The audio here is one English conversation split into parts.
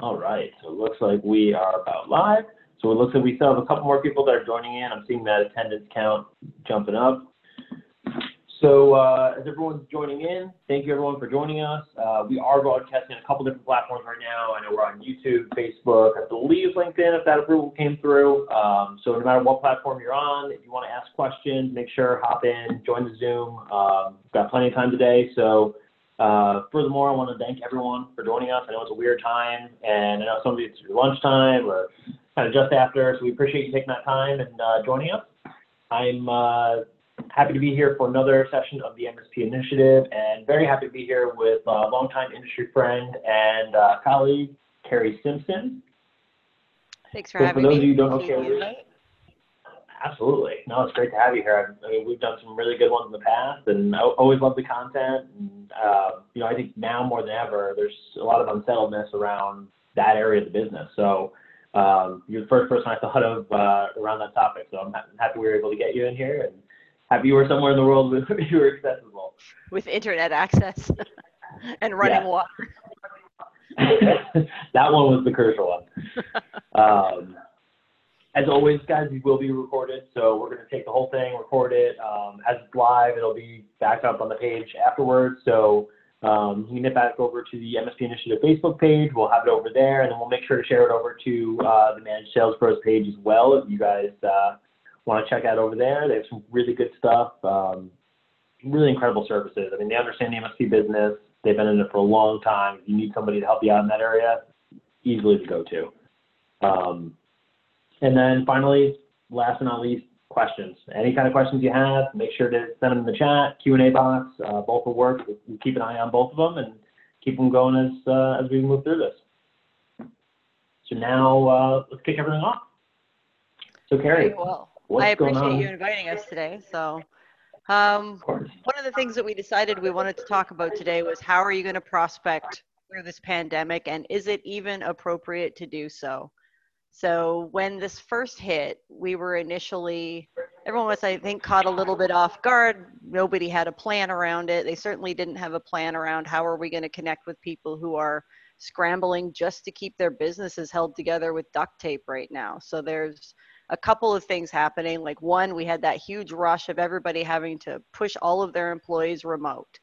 All right, so it looks like we are about live. So it looks like we still have a couple more people that are joining in. I'm seeing that attendance count jumping up. So uh, as everyone's joining in, thank you everyone for joining us. Uh, we are broadcasting on a couple different platforms right now. I know we're on YouTube, Facebook, I believe LinkedIn if that approval came through. Um, so no matter what platform you're on, if you want to ask questions, make sure hop in, join the Zoom. Um, got plenty of time today, so uh, furthermore, I want to thank everyone for joining us. I know it's a weird time, and I know some of you it's your lunchtime or kind of just after, so we appreciate you taking that time and uh, joining us. I'm uh, happy to be here for another session of the MSP Initiative, and very happy to be here with uh, longtime industry friend and uh, colleague, Carrie Simpson. Thanks for so having me. For those of you who don't know Carrie, Absolutely. No, it's great to have you here. I mean, we've done some really good ones in the past, and I always love the content. And uh, you know, I think now more than ever, there's a lot of unsettledness around that area of the business. So um, you're the first person I thought of uh, around that topic. So I'm happy we were able to get you in here, and happy you were somewhere in the world where you were accessible with internet access and running water. that one was the crucial one. Um, as always, guys, we will be recorded, so we're going to take the whole thing, record it. Um, as it's live, it'll be back up on the page afterwards. So um, you can get back over to the MSP Initiative Facebook page. We'll have it over there, and then we'll make sure to share it over to uh, the Managed Sales Pros page as well if you guys uh, want to check out over there. They have some really good stuff, um, really incredible services. I mean, they understand the MSP business. They've been in it for a long time. If you need somebody to help you out in that area, easily to go to. Um, and then finally, last but not least, questions. Any kind of questions you have, make sure to send them in the chat, Q&A box. Uh, both will work. We'll keep an eye on both of them and keep them going as uh, as we move through this. So now uh, let's kick everything off. So Carrie, well, I appreciate you inviting us today. So um, of one of the things that we decided we wanted to talk about today was how are you going to prospect through this pandemic and is it even appropriate to do so? So when this first hit, we were initially, everyone was, I think, caught a little bit off guard. Nobody had a plan around it. They certainly didn't have a plan around how are we going to connect with people who are scrambling just to keep their businesses held together with duct tape right now. So there's a couple of things happening. Like one, we had that huge rush of everybody having to push all of their employees remote,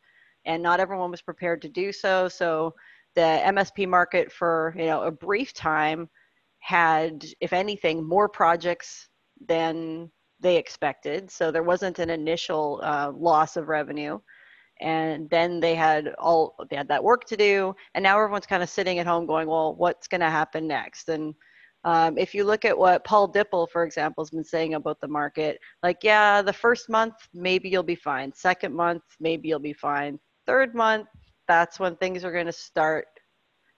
and not everyone was prepared to do so. So the MSP market for you know a brief time had, if anything, more projects than they expected. So there wasn't an initial uh, loss of revenue. And then they had all they had that work to do, and now everyone's kind of sitting at home going, "Well, what's going to happen next?" And um, if you look at what Paul Dippell, for example, has been saying about the market, like, yeah, the first month maybe you'll be fine. Second month maybe you'll be fine. Third month, that's when things are going to start.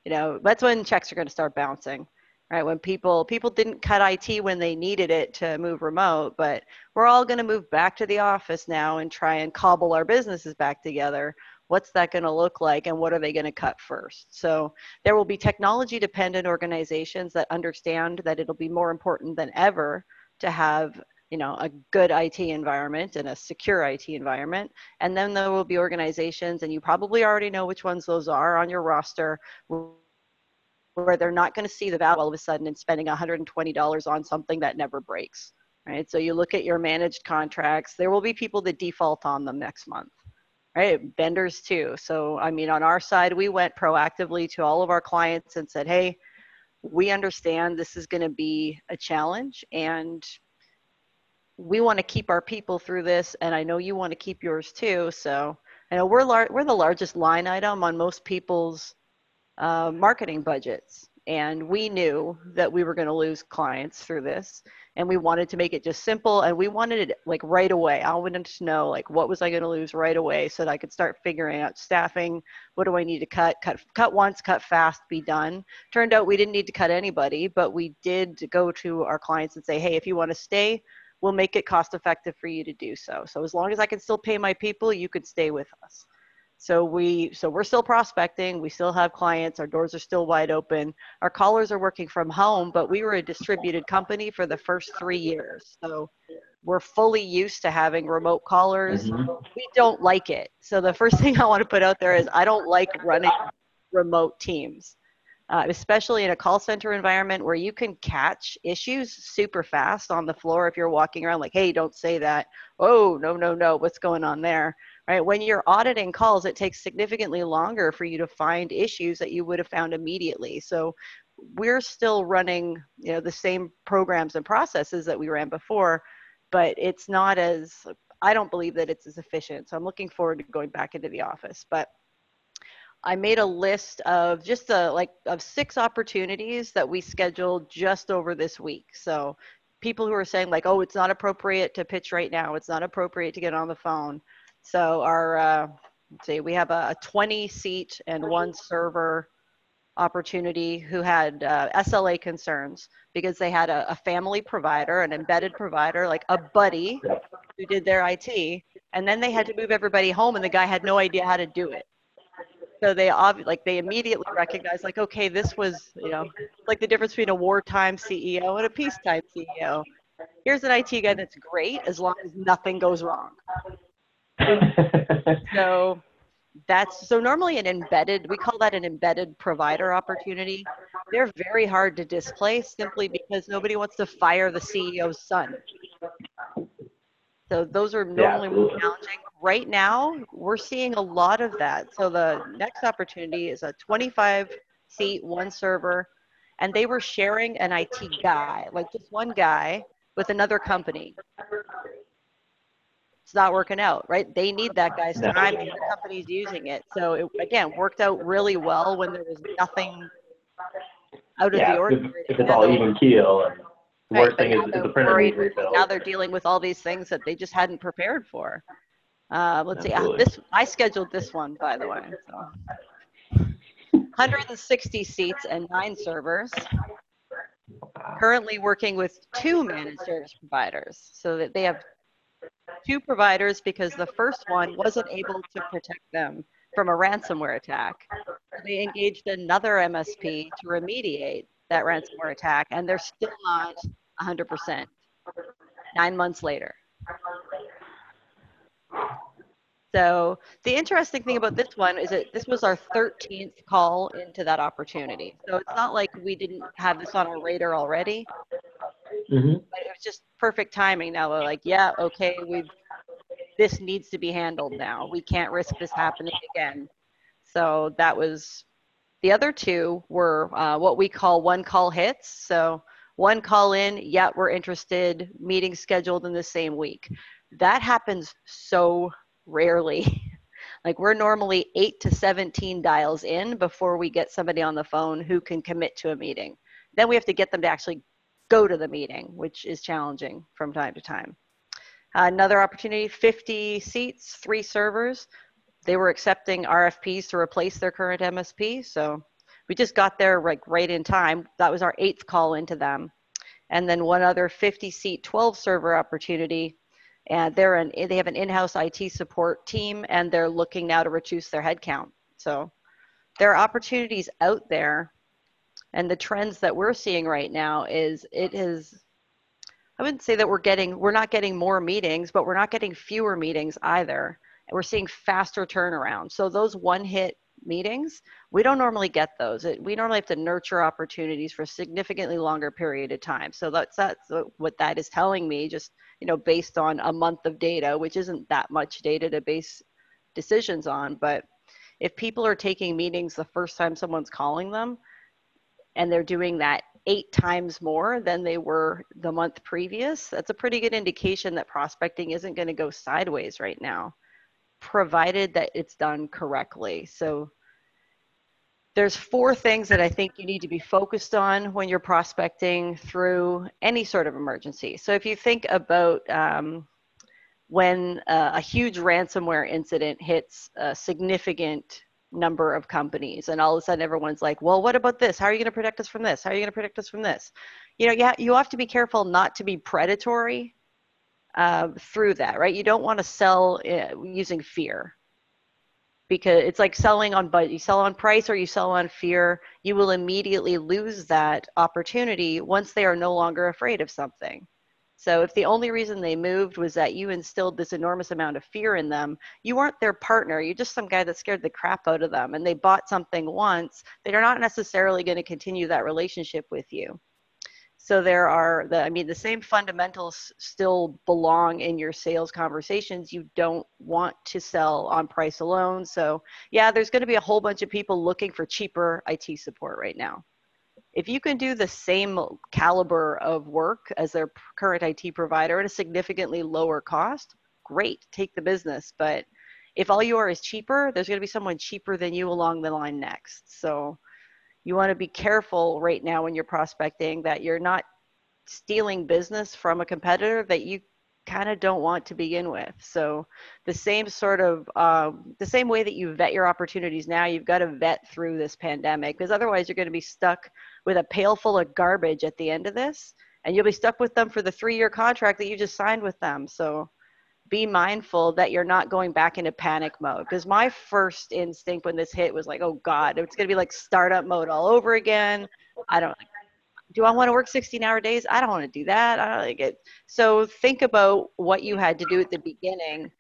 You know, that's when checks are going to start bouncing right when people people didn't cut it when they needed it to move remote but we're all going to move back to the office now and try and cobble our businesses back together. What's that going to look like and what are they going to cut first? So there will be technology dependent organizations that understand that it'll be more important than ever to have you know a good IT environment and a secure IT environment. And then there will be organizations and you probably already know which ones those are on your roster where they're not going to see the value all of a sudden in spending $120 on something that never breaks right? So you look at your managed contracts there will be people that default on them next month right? Vendors too. So i mean on our side we went proactively to all of our clients and said hey we understand this is going to be a challenge and we want to keep our people through this and i know you want to keep yours too. So I know we're lar- we're the largest line item on most people's uh, marketing budgets. And we knew that we were going to lose clients through this. And we wanted to make it just simple. And we wanted it like right away. I wanted to know like what was I going to lose right away so that I could start figuring out staffing. What do I need to cut? Cut, cut once, cut fast, be done. Turned out we didn't need to cut anybody, but we did go to our clients and say, hey, if you want to stay, we'll make it cost effective for you to do so. So as long as I can still pay my people, you could stay with us. So we so we're still prospecting. We still have clients. Our doors are still wide open. Our callers are working from home, but we were a distributed company for the first three years. So we're fully used to having remote callers. Mm-hmm. We don't like it. So the first thing I want to put out there is I don't like running remote teams. uh, especially in a call center environment where you can catch issues super fast on the floor if you're walking around like, hey, don't say that. Oh, no, no, no, what's going on there? Right? When you're auditing calls, it takes significantly longer for you to find issues that you would have found immediately. So we're still running, you know, the same programs and processes that we ran before, but it's not as I don't believe that it's as efficient. So I'm looking forward to going back into the office. But I made a list of just a, like of six opportunities that we scheduled just over this week. So people who are saying like, oh, it's not appropriate to pitch right now. It's not appropriate to get on the phone. So our, uh, let's see, we have a, a 20 seat and one server opportunity who had uh, SLA concerns because they had a, a, family provider, an embedded provider, like a buddy who did their IT, and then they had to move everybody home, and the guy had no idea how to do it. So they like they immediately recognized like, okay, this was you know like the difference between a wartime CEO and a peacetime CEO. Here's an IT guy that's great as long as nothing goes wrong. so that's so normally an embedded we call that an embedded provider opportunity. They're very hard to displace simply because nobody wants to fire the ceo's son. So those are normally yeah, more challenging. Right now we're seeing a lot of that. So the next opportunity is a 25 seat one server and they were sharing an it guy like just one guy with another company it's not working out, right? They need that guy's time, and the company's using it. So it again worked out really well when there was nothing out of yeah, the ordinary. If, if it's all even keel. And the right, worst thing is, is the printer Now they're dealing with all these things that they just hadn't prepared for. Uh, let's Absolutely. see. This I scheduled this one, by the way. So. 160 seats and nine servers. Currently working with two managed service providers, so that they have two providers because the first one wasn't able to protect them from a ransomware attack. They engaged another MSP to remediate that ransomware attack, and they're still not 100% nine months later. So the interesting thing about this one is that this was our 13th call into that opportunity. So it's not like we didn't have this on our radar already. Mm-hmm. But it was just perfect timing. Now we're like, yeah, okay, we've this needs to be handled now. We can't risk this happening again. So that was the other two were uh, what we call one call hits. So one call in, yeah, we're interested, meeting scheduled in the same week. That happens so rarely. like we're normally eight to 17 dials in before we get somebody on the phone who can commit to a meeting. Then we have to get them to actually go to the meeting, which is challenging from time to time. Another opportunity 50 seats, three servers. They were accepting RFPs to replace their current MSP. So we just got there like right in time. That was our eighth call into them. And then one other 50 seat, 12 server opportunity. And they're an, they have an in house IT support team and they're looking now to reduce their headcount. So there are opportunities out there and the trends that we're seeing right now is it is i wouldn't say that we're getting we're not getting more meetings but we're not getting fewer meetings either. We're seeing faster turnaround. So those one hit meetings we don't normally get those. It, we normally have to nurture opportunities for a significantly longer period of time. So that's that's what that is telling me just you know based on a month of data which isn't that much data to base decisions on. But if people are taking meetings the first time someone's calling them and they're doing that eight times more than they were the month previous, that's a pretty good indication that prospecting isn't going to go sideways right now, provided that it's done correctly. So there's four things that I think you need to be focused on when you're prospecting through any sort of emergency. So if you think about um, when uh, a huge ransomware incident hits a significant number of companies and all of a sudden everyone's like well what about this? How are you going to protect us from this? How are you going to protect us from this? You know yeah you have to be careful not to be predatory uh, through that right? You don't want to sell uh, using fear. Because it's like selling on but you sell on price or you sell on fear you will immediately lose that opportunity once they are no longer afraid of something So if the only reason they moved was that you instilled this enormous amount of fear in them, you weren't their partner. You're just some guy that scared the crap out of them and they bought something once, they're not necessarily going to continue that relationship with you. So there are the I mean the same fundamentals still belong in your sales conversations. You don't want to sell on price alone. So yeah, there's going to be a whole bunch of people looking for cheaper IT support right now if you can do the same caliber of work as their current IT provider at a significantly lower cost, great, take the business. But if all you are is cheaper, there's going to be someone cheaper than you along the line next. So you want to be careful right now when you're prospecting that you're not stealing business from a competitor that you kind of don't want to begin with. So the same sort of um, the same way that you vet your opportunities now, you've got to vet through this pandemic because otherwise you're going to be stuck with a pail full of garbage at the end of this, and you'll be stuck with them for the three-year contract that you just signed with them. So be mindful that you're not going back into panic mode because my first instinct when this hit was like oh god it's going to be like startup mode all over again i don't do I want to work 16 hour days? I don't want to do that. I don't like it. So think about what you had to do at the beginning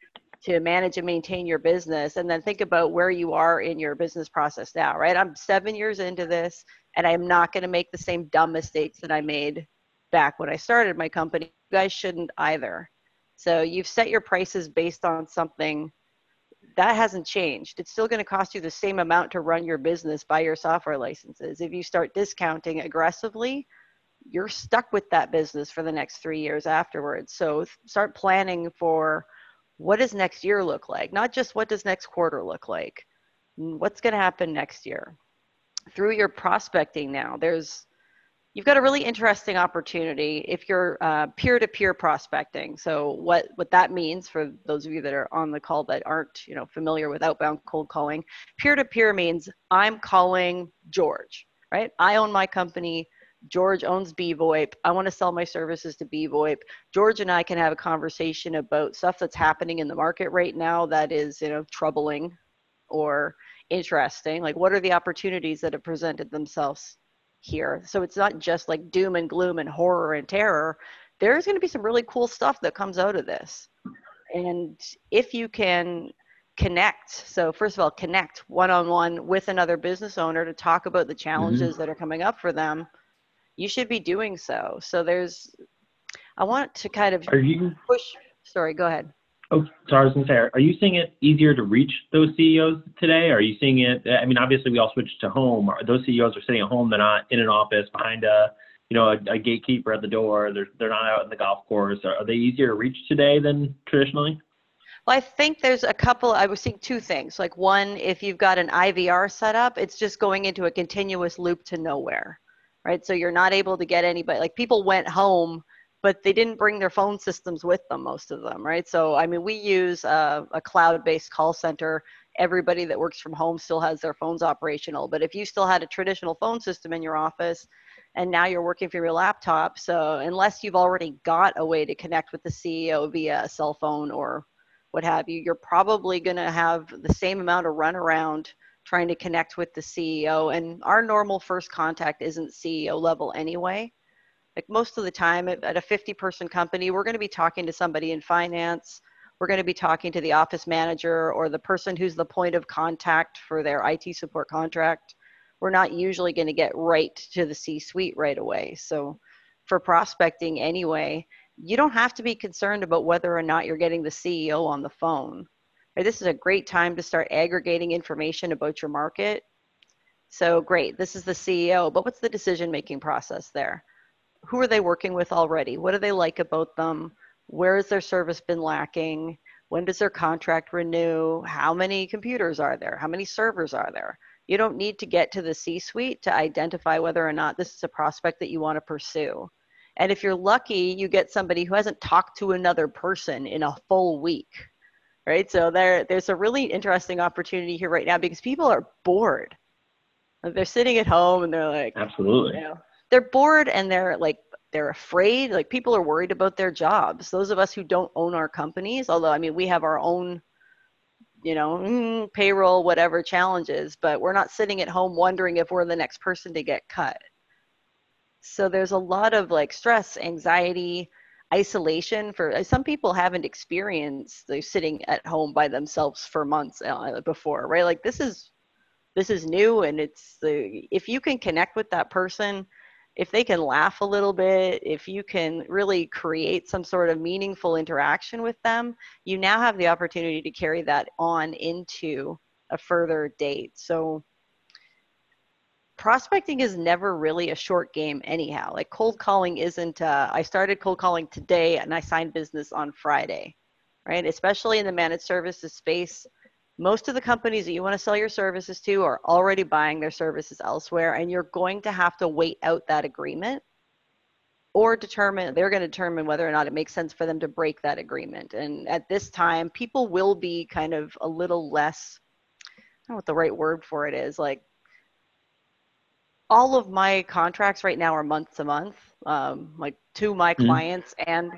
to manage and maintain your business and then think about where you are in your business process now, right? I'm 7 years into this and I'm not going to make the same dumb mistakes that I made back when I started my company. You guys shouldn't either. So you've set your prices based on something that hasn't changed. It's still going to cost you the same amount to run your business, buy your software licenses. If you start discounting aggressively, you're stuck with that business for the next three years afterwards. So start planning for what does next year look like? Not just what does next quarter look like? What's going to happen next year? Through your prospecting now, there's you've got a really interesting opportunity if you're uh, peer-to-peer prospecting. So what what that means for those of you that are on the call that aren't you know familiar with outbound cold calling, peer-to-peer means I'm calling George, right? I own my company. George owns BVoIP. I want to sell my services to BVoIP. George and I can have a conversation about stuff that's happening in the market right now that is, you know, troubling or interesting. Like, what are the opportunities that have presented themselves here. So it's not just like doom and gloom and horror and terror. There's going to be some really cool stuff that comes out of this. And if you can connect, so first of all, connect one on one with another business owner to talk about the challenges mm-hmm. that are coming up for them, you should be doing so. So there's, I want to kind of are you, push. Sorry, go ahead. Oh, sorry, I was to say, are you seeing it easier to reach those CEOs today? Are you seeing it? I mean, obviously, we all switched to home. Those CEOs are sitting at home. They're not in an office behind a, you know, a, a gatekeeper at the door. They're they're not out in the golf course. Are, are they easier to reach today than traditionally? Well, I think there's a couple. I was seeing two things. Like one, if you've got an IVR set up, it's just going into a continuous loop to nowhere, right? So you're not able to get anybody. Like people went home but they didn't bring their phone systems with them, most of them, right? So, I mean, we use a, a cloud based call center. Everybody that works from home still has their phones operational. But if you still had a traditional phone system in your office and now you're working from your laptop, so unless you've already got a way to connect with the CEO via a cell phone or what have you, you're probably going to have the same amount of runaround trying to connect with the CEO. And our normal first contact isn't CEO level anyway like most of the time at a 50 person company, we're going to be talking to somebody in finance. We're going to be talking to the office manager or the person who's the point of contact for their IT support contract. We're not usually going to get right to the C suite right away. So, for prospecting anyway, you don't have to be concerned about whether or not you're getting the CEO on the phone. This is a great time to start aggregating information about your market. So, great, this is the CEO, but what's the decision making process there? Who are they working with already? What do they like about them? Where has their service been lacking? When does their contract renew? How many computers are there? How many servers are there? You don't need to get to the C suite to identify whether or not this is a prospect that you want to pursue. And if you're lucky, you get somebody who hasn't talked to another person in a full week, right? So there, there's a really interesting opportunity here right now because people are bored. They're sitting at home and they're like, absolutely. You know, they're bored and they're like they're afraid like people are worried about their jobs. Those of us who don't own our companies although i mean we have our own you know mm, payroll whatever challenges but we're not sitting at home wondering if we're the next person to get cut. So there's a lot of like stress anxiety isolation for some people haven't experienced like, sitting at home by themselves for months uh, before right? Like this is this is new and it's the if you can connect with that person if they can laugh a little bit if you can really create some sort of meaningful interaction with them you now have the opportunity to carry that on into a further date. So prospecting is never really a short game anyhow. Like cold calling isn't uh, i started cold calling today and i signed business on friday right? Especially in the managed services space most of the companies that you want to sell your services to are already buying their services elsewhere and you're going to have to wait out that agreement or determine they're going to determine whether or not it makes sense for them to break that agreement and at this time people will be kind of a little less i don't know what the right word for it is like all of my contracts right now are month to month, um, like to my mm-hmm. clients and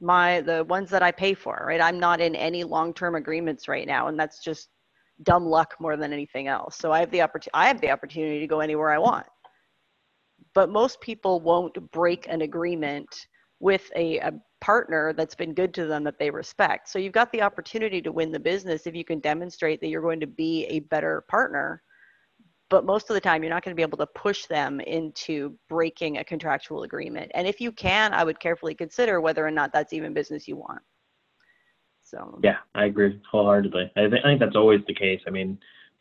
my the ones that I pay for. Right, I'm not in any long-term agreements right now, and that's just dumb luck more than anything else. So I have the opportunity. I have the opportunity to go anywhere I want. But most people won't break an agreement with a, a partner that's been good to them that they respect. So you've got the opportunity to win the business if you can demonstrate that you're going to be a better partner but most of the time you're not going to be able to push them into breaking a contractual agreement. And if you can i would carefully consider whether or not that's even business you want. So yeah i agree wholeheartedly. I, th- I think that's always the case. I mean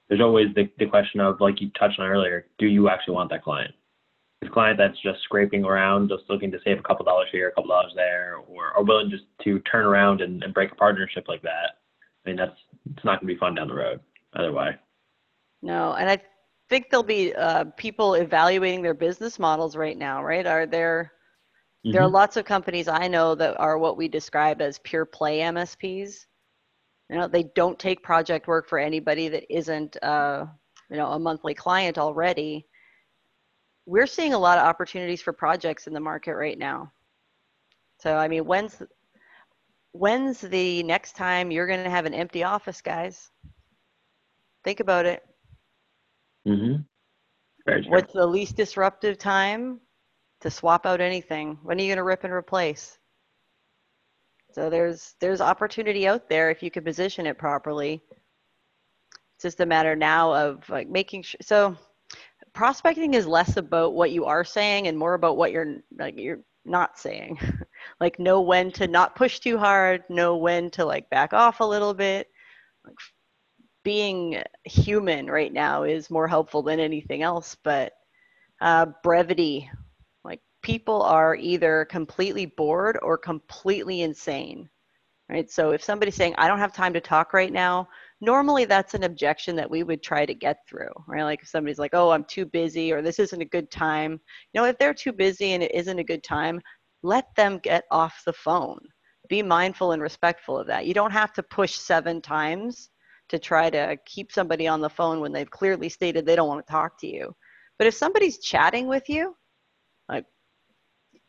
there's always the, the question of like you touched on earlier do you actually want that client? The client that's just scraping around just looking to save a couple dollars here a couple dollars there or are willing just to turn around and, and break a partnership like that i mean that's it's not going to be fun down the road either way. No and i think there'll be uh, people evaluating their business models right now, right? Are there mm-hmm. there are mm-hmm. lots of companies I know that are what we describe as pure play MSPs. You know, they don't take project work for anybody that isn't uh, you know a monthly client already. We're seeing a lot of opportunities for projects in the market right now. So I mean, when's when's the next time you're going to have an empty office, guys? Think about it. Mm-hmm. What's the least disruptive time to swap out anything? When are you going to rip and replace? So there's there's opportunity out there if you can position it properly. It's just a matter now of like making sure. So prospecting is less about what you are saying and more about what you're like you're not saying. like know when to not push too hard, know when to like back off a little bit. Like being human right now is more helpful than anything else. But uh, brevity, like people are either completely bored or completely insane, right? So if somebody's saying, I don't have time to talk right now, normally that's an objection that we would try to get through, right? Like if somebody's like, oh, I'm too busy or this isn't a good time. You know, if they're too busy and it isn't a good time, let them get off the phone. Be mindful and respectful of that. You don't have to push seven times to try to keep somebody on the phone when they've clearly stated they don't want to talk to you. But if somebody's chatting with you, like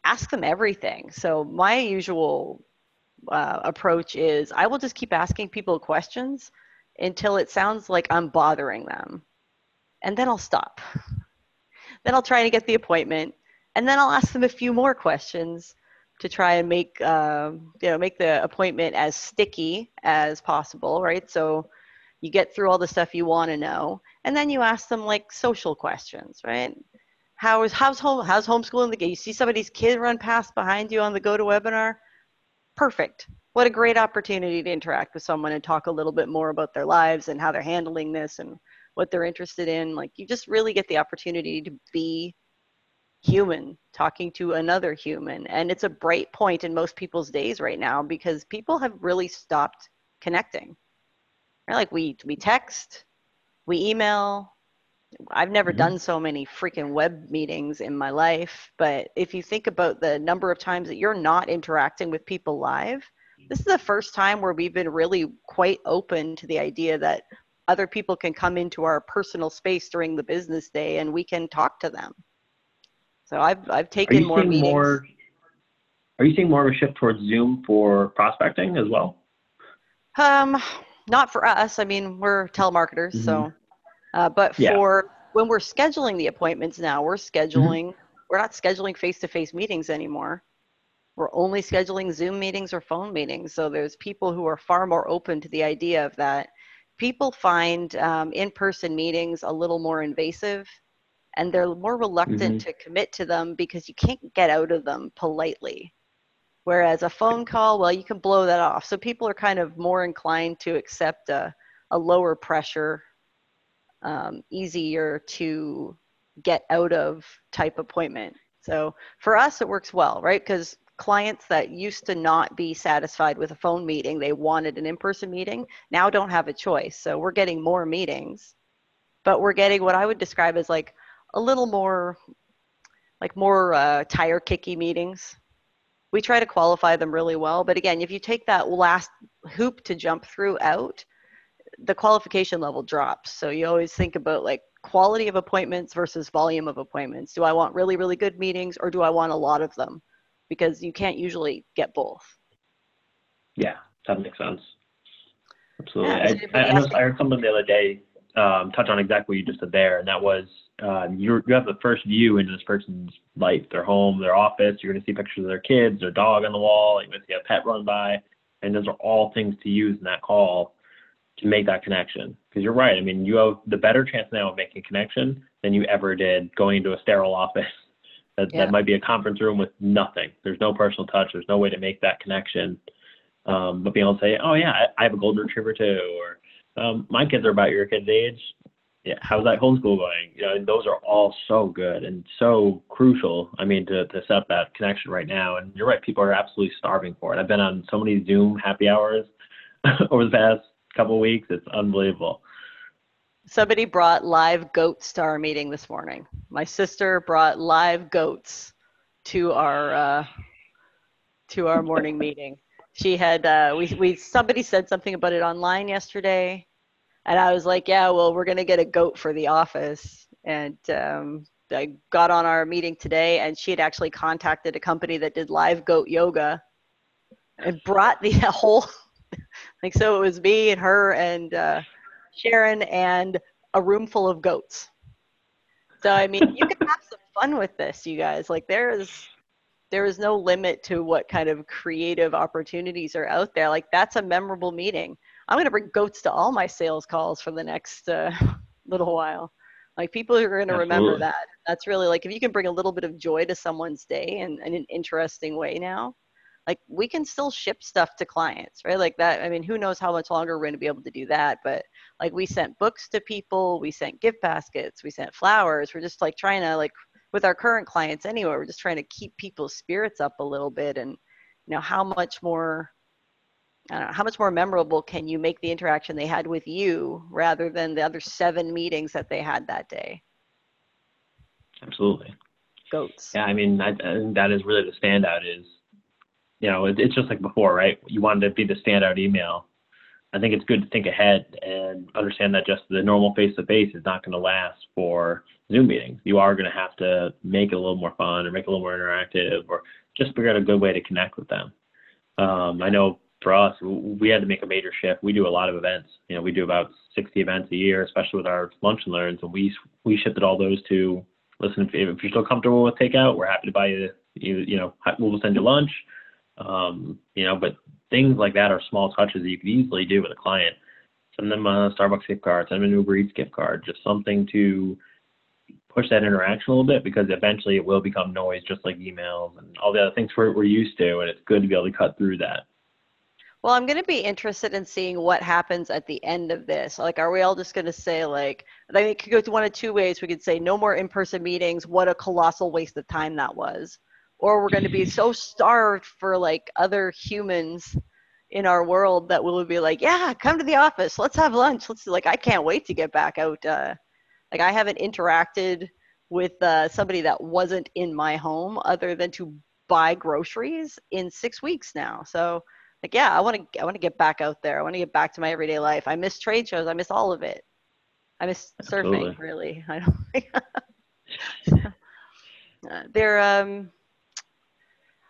ask them everything. So my usual uh, approach is I will just keep asking people questions until it sounds like I'm bothering them. And then I'll stop. then I'll try to get the appointment. And then I'll ask them a few more questions to try and make uh, you know make the appointment as sticky as possible, right? So you get through all the stuff you want to know and then you ask them like social questions right? How is how's home how's homeschooling the you see somebody's kid run past behind you on the GoToWebinar? Perfect. What a great opportunity to interact with someone and talk a little bit more about their lives and how they're handling this and what they're interested in. Like you just really get the opportunity to be human talking to another human. And it's a bright point in most people's days right now because people have really stopped connecting Right? Like we we text, we email. I've never mm-hmm. done so many freaking web meetings in my life, but if you think about the number of times that you're not interacting with people live, this is the first time where we've been really quite open to the idea that other people can come into our personal space during the business day and we can talk to them. So I've I've taken more meetings. More, are you seeing more of a shift towards Zoom for prospecting as well? Um, not for us. I mean, we're telemarketers, mm-hmm. so. Uh, but yeah. for when we're scheduling the appointments now, we're scheduling. Mm-hmm. We're not scheduling face-to-face meetings anymore. we're only scheduling Zoom meetings or phone meetings. So there's people who are far more open to the idea of that. People find um, in-person meetings a little more invasive and they're more reluctant mm-hmm. to commit to them because you can't get out of them politely. Whereas a phone call, well, you can blow that off. So people are kind of more inclined to accept a, a lower pressure, um, easier to get out of type appointment. So for us, it works well, right? Because clients that used to not be satisfied with a phone meeting, they wanted an in person meeting, now don't have a choice. So we're getting more meetings, but we're getting what I would describe as like a little more, like more uh, tire kicky meetings. We try to qualify them really well, but again, if you take that last hoop to jump through out, the qualification level drops. So you always think about like quality of appointments versus volume of appointments. Do I want really, really good meetings or do I want a lot of them? Because you can't usually get both. Yeah, that makes sense. Absolutely. Yeah, I, I, I, I heard someone the other day um, touch on exactly what you just said there, and that was uh, you you have the first view into this person's life, their home, their office. You're going to see pictures of their kids, their dog on the wall. You're going to see a pet run by, and those are all things to use in that call to make that connection. Because you're right. I mean, you have the better chance now of making a connection than you ever did going into a sterile office. that, yeah. that might be a conference room with nothing. There's no personal touch. There's no way to make that connection. Um, but being able to say, oh yeah, I, I have a golden retriever too, or um, my kids are about your kid's age. Yeah, how's that homeschool going? You know, those are all so good and so crucial. I mean, to, to set that connection right now. And you're right, people are absolutely starving for it. I've been on so many Zoom happy hours over the past couple weeks. It's unbelievable. Somebody brought live goats to our meeting this morning. My sister brought live goats to our uh, to our morning meeting. She had uh, we we somebody said something about it online yesterday, and I was like, yeah, well, we're gonna get a goat for the office, and um, I got on our meeting today, and she had actually contacted a company that did live goat yoga, and brought the whole like so it was me and her and uh, Sharon and a room full of goats. So I mean, you can have some fun with this, you guys. Like there is there is no limit to what kind of creative opportunities are out there. Like that's a memorable meeting. I'm going to bring goats to all my sales calls for the next uh, little while. Like people are going to remember that. That's really like if you can bring a little bit of joy to someone's day in, in an interesting way now, like we can still ship stuff to clients right like that i mean who knows how much longer we're going to be able to do that but like we sent books to people we sent gift baskets we sent flowers we're just like trying to like with our current clients anyway we're just trying to keep people's spirits up a little bit and you know how much more I don't know, how much more memorable can you make the interaction they had with you rather than the other seven meetings that they had that day absolutely goats yeah i mean I, I think that is really the standout is you know, it, it's just like before, right? You wanted to be the standout email. I think it's good to think ahead and understand that just the normal face to face is not going to last for Zoom meetings. You are going to have to make it a little more fun or make it a little more interactive or just figure out a good way to connect with them. Um, I know for us, we had to make a major shift. We do a lot of events. You know, we do about 60 events a year, especially with our lunch and learns, and we we shifted all those to listen. If, if you're still comfortable with takeout, we're happy to buy you. You, you know, we'll send you lunch um, you know, but things like that are small touches that you could easily do with a client. Send them a Starbucks gift card, send them an Uber Eats gift card, just something to push that interaction a little bit because eventually it will become noise just like emails and all the other things we're, we're used to. And it's good to be able to cut through that. Well, I'm going to be interested in seeing what happens at the end of this. Like, are we all just going to say, like, I think it could go to one of two ways. We could say, no more in person meetings. What a colossal waste of time that was or we're going to be so starved for like other humans in our world that we'll be like, yeah, come to the office. Let's have lunch. Let's like, I can't wait to get back out. Uh, like I haven't interacted with uh, somebody that wasn't in my home other than to buy groceries in six weeks now. So like, yeah, I want to, I want to get back out there. I want to get back to my everyday life. I miss trade shows. I miss all of it. I miss Absolutely. surfing really. I don't, uh, they're, um,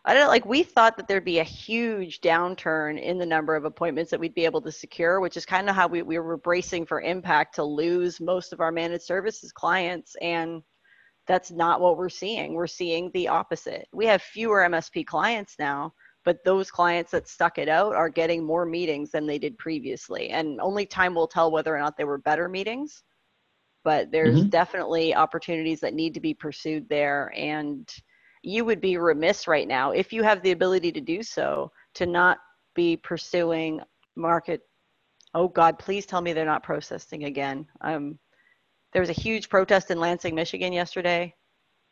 I don't know, like we thought that there'd be a huge downturn in the number of appointments that we'd be able to secure, which is kind of how we, we were bracing for impact to lose most of our managed services clients. And that's not what we're seeing. We're seeing the opposite. We have fewer MSP clients now, but those clients that stuck it out are getting more meetings than they did previously. And only time will tell whether or not they were better meetings. But there's mm-hmm. definitely opportunities that need to be pursued there. And you would be remiss right now if you have the ability to do so to not be pursuing market. Oh God, please tell me they're not protesting again. Um, there was a huge protest in Lansing, Michigan yesterday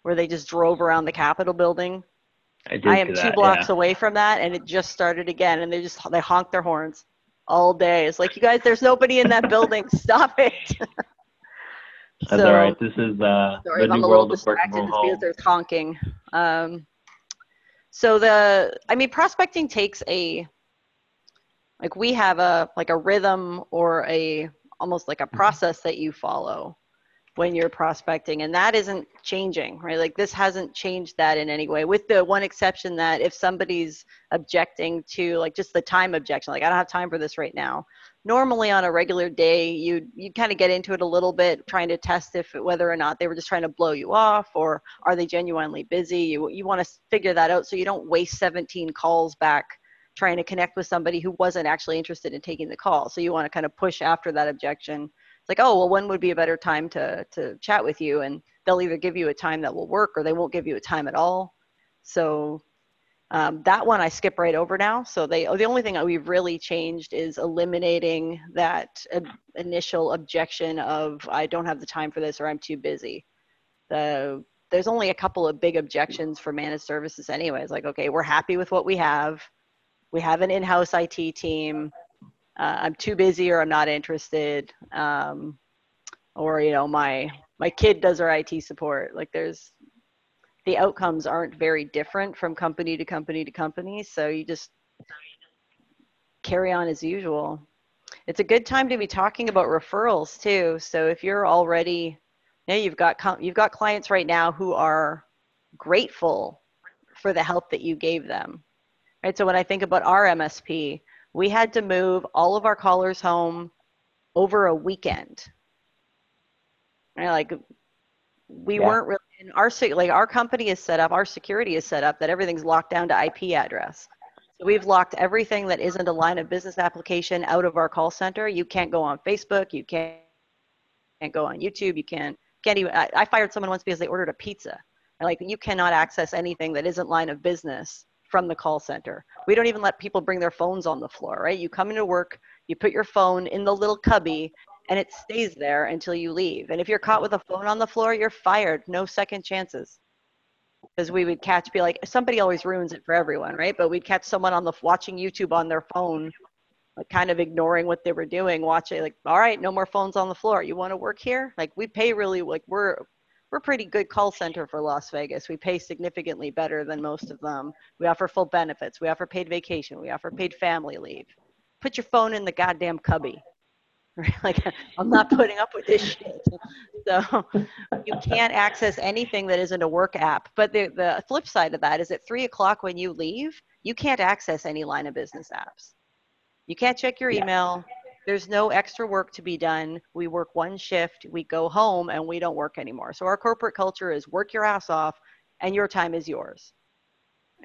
where they just drove around the Capitol building. I, I am two that, blocks yeah. away from that and it just started again and they just they honk their horns all day. It's like you guys there's nobody in that building. Stop it. That's so, all right. This is uh, sorry, the new world of working from home. Because there's honking. Um, so the, I mean, prospecting takes a, like we have a like a rhythm or a almost like a mm-hmm. process that you follow when you're prospecting and that isn't changing right? Like this hasn't changed that in any way with the one exception that if somebody's objecting to like just the time objection like i don't have time for this right now. Normally on a regular day you you kind of get into it a little bit trying to test if whether or not they were just trying to blow you off or are they genuinely busy? You you want to figure that out so you don't waste 17 calls back trying to connect with somebody who wasn't actually interested in taking the call. So you want to kind of push after that objection it's like oh well when would be a better time to to chat with you and they'll either give you a time that will work or they won't give you a time at all so um, that one I skip right over now. So they the only thing that we've really changed is eliminating that uh, initial objection of I don't have the time for this or I'm too busy. The there's only a couple of big objections for managed services anyways. Like okay, we're happy with what we have. We have an in-house IT team uh, I'm too busy or I'm not interested, um, or you know my my kid does our IT support. Like there's the outcomes aren't very different from company to company to company, so you just carry on as usual. It's a good time to be talking about referrals too. So if you're already, you know, you've got you've got clients right now who are grateful for the help that you gave them. Right. So when I think about our MSP, we had to move all of our callers home over a weekend. Right, like we yeah. weren't really in our like our company is set up, our security is set up that everything's locked down to IP address. So we've locked everything that isn't a line of business application out of our call center. You can't go on Facebook, you can't can't go on YouTube, you can't can't even. I, I fired someone once because they ordered a pizza. Like you cannot access anything that isn't line of business from the call center. We don't even let people bring their phones on the floor, right? You come into work, you put your phone in the little cubby, and it stays there until you leave. And if you're caught with a phone on the floor, you're fired. No second chances. Because we would catch, be like, somebody always ruins it for everyone, right? But we'd catch someone on the watching YouTube on their phone, like kind of ignoring what they were doing, watching, like, all right, no more phones on the floor. You want to work here? Like, we pay really, like, we're we're a pretty good call center for Las Vegas. We pay significantly better than most of them. We offer full benefits. We offer paid vacation. We offer paid family leave. Put your phone in the goddamn cubby. like I'm not putting up with this shit. So you can't access anything that isn't a work app. But the, the flip side of that is at three o'clock when you leave, you can't access any line of business apps. You can't check your email. There's no extra work to be done. We work one shift, we go home, and we don't work anymore. So our corporate culture is work your ass off, and your time is yours.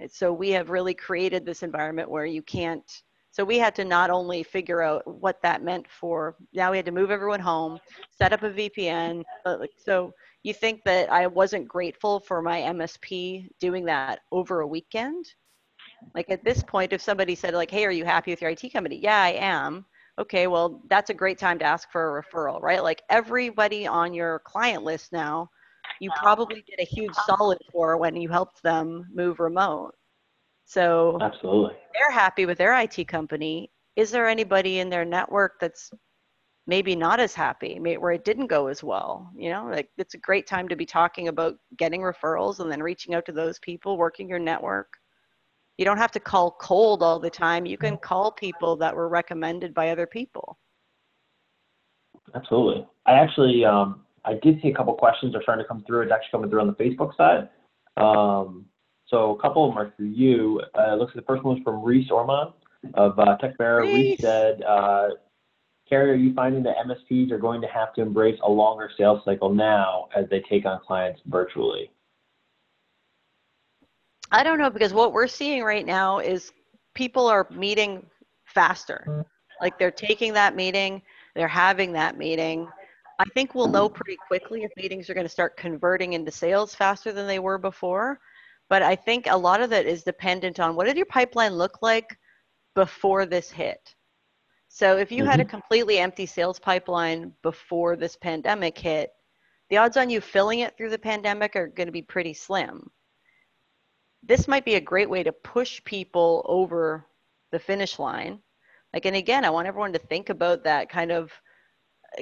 So we have really created this environment where you can't. So we had to not only figure out what that meant for. Now we had to move everyone home, set up a VPN. So you think that I wasn't grateful for my MSP doing that over a weekend? Like at this point, if somebody said like, "Hey, are you happy with your IT company?" Yeah, I am okay, well, that's a great time to ask for a referral, right? Like everybody on your client list now, you probably did a huge solid for when you helped them move remote. So absolutely, they're happy with their IT company. Is there anybody in their network that's maybe not as happy, where it didn't go as well? You know, like it's a great time to be talking about getting referrals and then reaching out to those people, working your network you don't have to call cold all the time. You can call people that were recommended by other people. Absolutely. I actually, um, I did see a couple questions are starting to come through. It's actually coming through on the Facebook side. Um, so a couple of them are for you. Uh, it looks like the first one was from Reese Ormond of uh. Reese said, uh, Carrie, are you finding that MSPs are going to have to embrace a longer sales cycle now as they take on clients virtually? I don't know because what we're seeing right now is people are meeting faster. Like they're taking that meeting, they're having that meeting. I think we'll know pretty quickly if meetings are going to start converting into sales faster than they were before. But I think a lot of that is dependent on what did your pipeline look like before this hit? So if you mm-hmm. had a mm-hmm. completely empty sales pipeline before this pandemic hit, the odds on you filling it through the pandemic are going to be pretty slim. This might be a great way to push people over the finish line. Like, and again, I want everyone to think about that kind of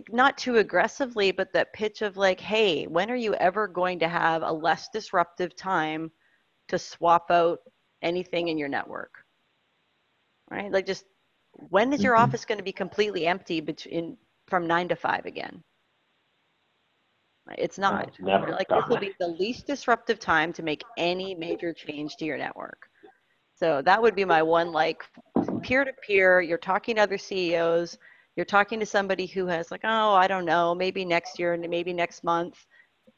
not too aggressively, but that pitch of like, hey, when are you ever going to have a less disruptive time to swap out anything in your network? Right? Like, just when is your mm-hmm. office going to be completely empty between from nine to five again? It's not. never. Like this will be the least disruptive time to make any major change to your network. So that would be my one like peer to peer. You're talking to other CEOs. You're talking to somebody who has like, oh, I don't know, maybe next year and maybe next month.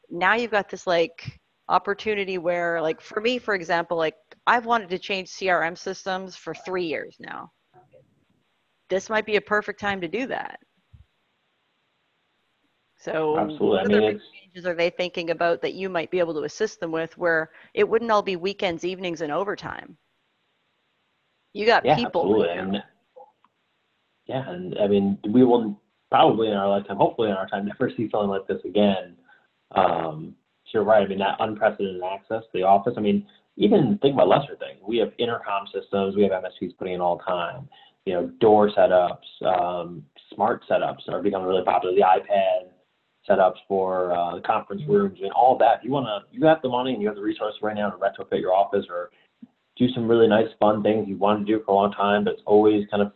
Now you've got this like opportunity where like for me, for example, like I've wanted to change CRM systems for three years now. This might be a perfect time to do that. So Absolutely. what I mean, changes are they thinking about that you might be able to assist them with where it wouldn't all be weekends, evenings, and overtime? You got yeah, people. Absolutely. And, yeah, and I mean, we will probably in our lifetime, hopefully in our time, never see something like this again. Um, you're right. I mean, that unprecedented access to the office. I mean, even think about lesser things. We have intercom systems. We have MSPs putting in all the time. You know, door setups, um, smart setups are becoming really popular. The iPad setups for uh, the conference rooms and all that. If you want to, you have the money and you have the resources right now to retrofit your office or do some really nice, fun things you want to do for a long time, but it's always kind of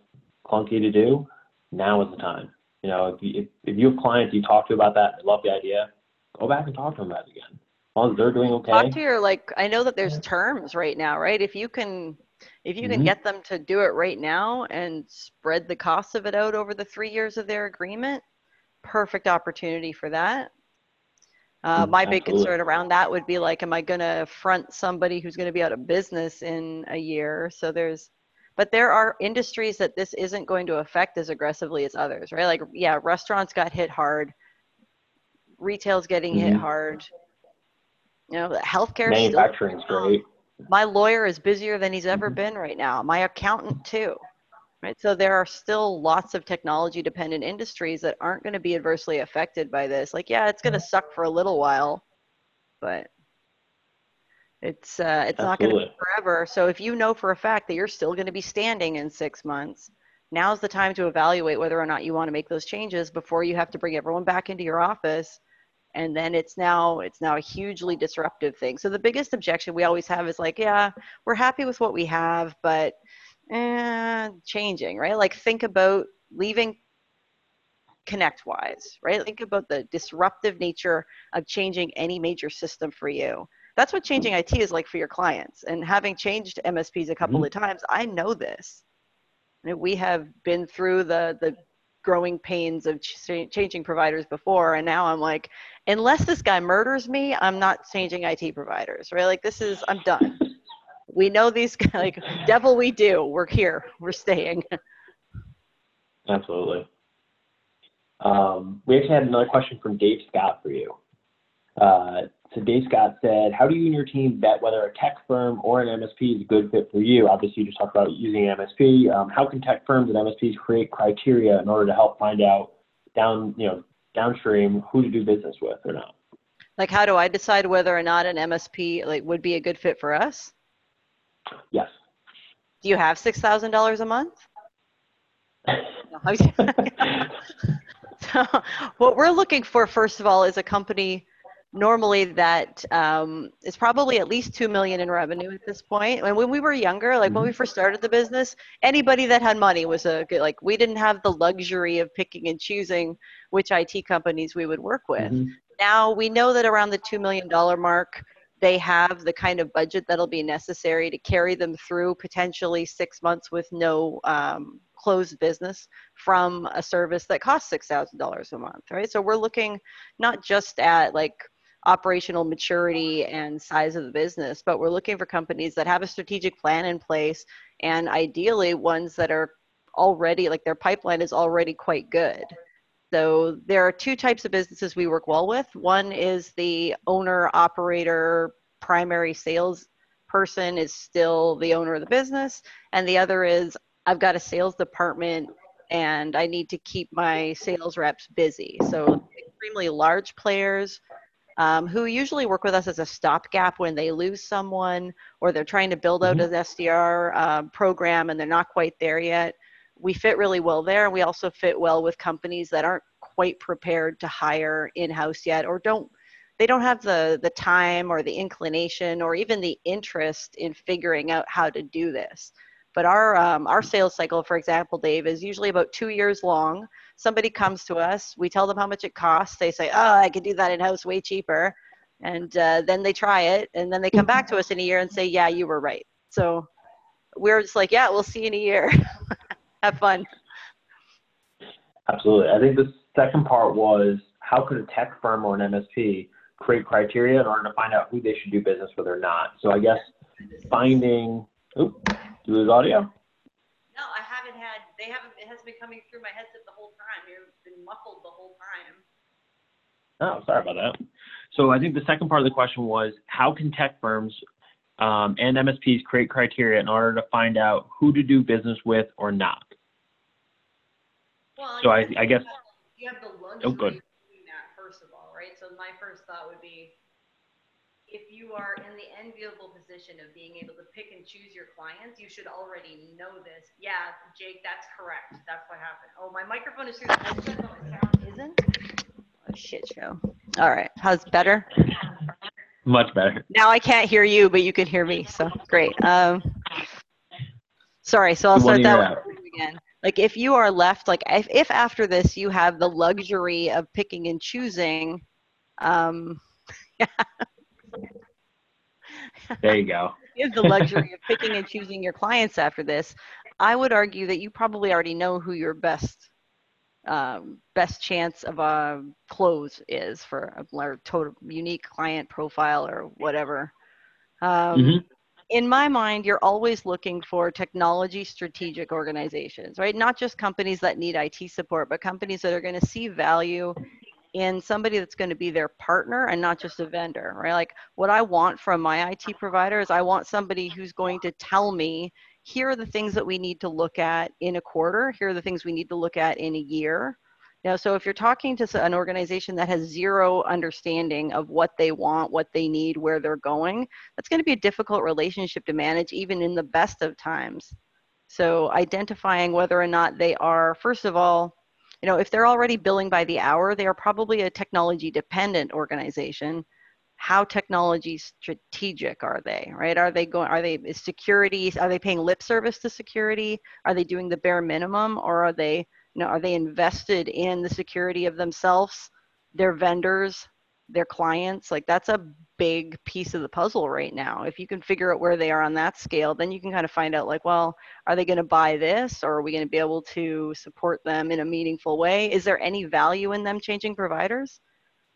clunky to do. Now is the time. You know, if you, if, if you have clients you talk to about that, they love the idea, go back and talk to them about it again. As long as they're doing okay. Talk to your like. I know that there's terms right now, right? If you can, if you can mm-hmm. get them to do it right now and spread the cost of it out over the three years of their agreement, perfect opportunity for that. Uh, mm, my big concern around that would be like, am I going to front somebody who's going to be out of business in a year? So there's, but there are industries that this isn't going to affect as aggressively as others, right? Like, yeah, restaurants got hit hard, retail's getting mm-hmm. hit hard. You know, healthcare. Manufacturing's great. My lawyer is busier than he's ever mm-hmm. been right now. My accountant too right? So there are still lots of technology dependent industries that aren't going to be adversely affected by this. Like, yeah, it's going to suck for a little while, but it's uh, it's Absolutely. not going to be forever. So if you know for a fact that you're still going to be standing in six months, now's the time to evaluate whether or not you want to make those changes before you have to bring everyone back into your office and then it's now it's now a hugely disruptive thing so the biggest objection we always have is like yeah we're happy with what we have but eh, changing, right? Like think about leaving ConnectWise, right? Think about the disruptive nature of changing any major system for you. That's what changing IT is like for your clients. And having changed MSPs a couple mm-hmm. of times, I know this. We have been through the the growing pains of ch- changing providers before, and now I'm like, unless this guy murders me, I'm not changing IT providers, right? Like this is, I'm done we know these like devil we do. We're here. We're staying. Absolutely. Um, we actually had another question from dave scott for you. Uh, so dave scott said how do you and your team vet whether a tech firm or an msp is a good fit for you? Obviously you just talked about using an msp um, how can tech firms and msps create criteria in order to help find out down you know downstream who to do business with or not? Like how do i decide whether or not an msp like would be a good fit for us Yes. Do you have six thousand dollars a month? so what we're looking for, first of all, is a company normally that um, is probably at least two million in revenue at this point. And when we were younger, like when we mm-hmm. first started the business, anybody that had money was a good. Like we didn't have the luxury of picking and choosing which IT companies we would work with. Mm-hmm. Now we know that around the two million dollar mark, they have the kind of budget that'll be necessary to carry them through potentially six months with no um, closed business from a service that costs $6,000 a month, right? So we're looking not just at like operational maturity and size of the business, but we're looking for companies that have a strategic plan in place and ideally ones that are already like their pipeline is already quite good. So there are two types of businesses we work well with. One is the owner operator primary sales person is still the owner of the business and the other is I've got a sales department and I need to keep my sales reps busy. So extremely large players um, who usually work with us as a stopgap when they lose someone or they're trying to build out mm-hmm. an SDR um, program and they're not quite there yet. We fit really well there. And We also fit well with companies that aren't quite prepared to hire in-house yet or don't they don't have the the time or the inclination or even the interest in figuring out how to do this but our um, our sales cycle for example dave is usually about two years long somebody comes to us, we tell them how much it costs. They say, "Oh, I could do that in house way cheaper," and uh, then they try it, and then they come back to us in a year and say, "Yeah, you were right." So we're just like, "Yeah, we'll see in a year. Have fun." Absolutely. I think the second part was how could a tech firm or an MSP create criteria in order to find out who they should do business with or not. So I guess finding. Oop, do you lose audio? No, I haven't had. They haven't. It hasn't been coming through my headset the whole time. You've been muffled the whole time. Oh, sorry about that. So I think the second part of the question was how can tech firms um, and MSPs create criteria in order to find out who to do business with or not? Well, so I, I guess. You have the luxury oh, good. of doing that first of all, right? So my first thought would be if you are in the enviable position of being able to pick and choose your clients, you should already know this. Yeah, Jake, that's correct. That's what happened. Oh, my microphone is through the headset, but my sound isn't. Oh, shit show. All right. How's better? Much better. Now I can't hear you, but you can hear me. So great. Um, sorry. So I'll start that one again. Like if you are left, like if, if after this you have the luxury of picking and choosing, um, yeah. There you go. you have the luxury of picking and choosing your clients after this. I would argue that you probably already know who your best um, best chance of a close is for a total unique client profile or whatever. Um, mm-hmm. In my mind, you're always looking for technology strategic organizations, right? Not just companies that need IT support, but companies that are going to see value in somebody that's going to be their partner and not just a vendor, right? Like what I want from my IT provider is I want somebody who's going to tell me here are the things that we need to look at in a quarter, here are the things we need to look at in a year. Know, so if you're talking to an organization that has zero understanding of what they want, what they need, where they're going, that's going to be a difficult relationship to manage even in the best of times. So identifying whether or not they are, first of all, you know, if they're already billing by the hour, they are probably a technology dependent organization. How technology strategic are they, right? Are they going, are they is security, are they paying lip service to security? Are they doing the bare minimum or are they, you know, are they invested in the security of themselves, their vendors, their clients? Like that's a big piece of the puzzle right now. If you can figure out where they are on that scale, then you can kind of find out like, well, are they going to buy this or are we going to be able to support them in a meaningful way? Is there any value in them changing providers?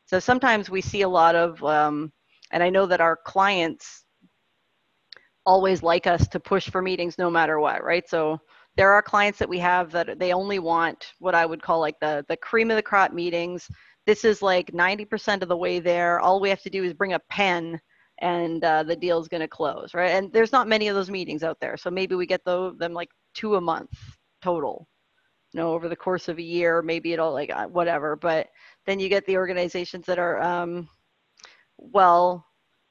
So sometimes we see a lot of, um, and I know that our clients always like us to push for meetings no matter what, right? So there are clients that we have that they only want what I would call like the the cream of the crop meetings this is like 90% of the way there. All we have to do is bring a pen and uh, the deal is going to close, right? And there's not many of those meetings out there. So maybe we get the, them like two a month total, you know, over the course of a year, maybe it'll like uh, whatever. But then you get the organizations that are, um, well,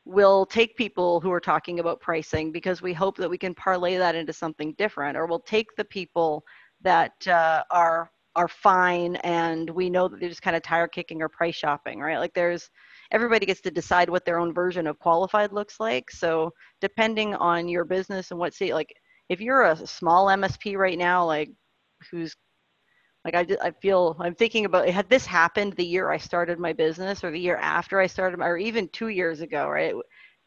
we'll take people who are talking about pricing because we hope that we can parlay that into something different, or we'll take the people that uh, are are fine and we know that they're just kind of tire kicking or price shopping right? Like there's everybody gets to decide what their own version of qualified looks like. So depending on your business and what see like if you're a small msp right now like who's like I, I feel i'm thinking about had this happened the year i started my business or the year after i started or even two years ago right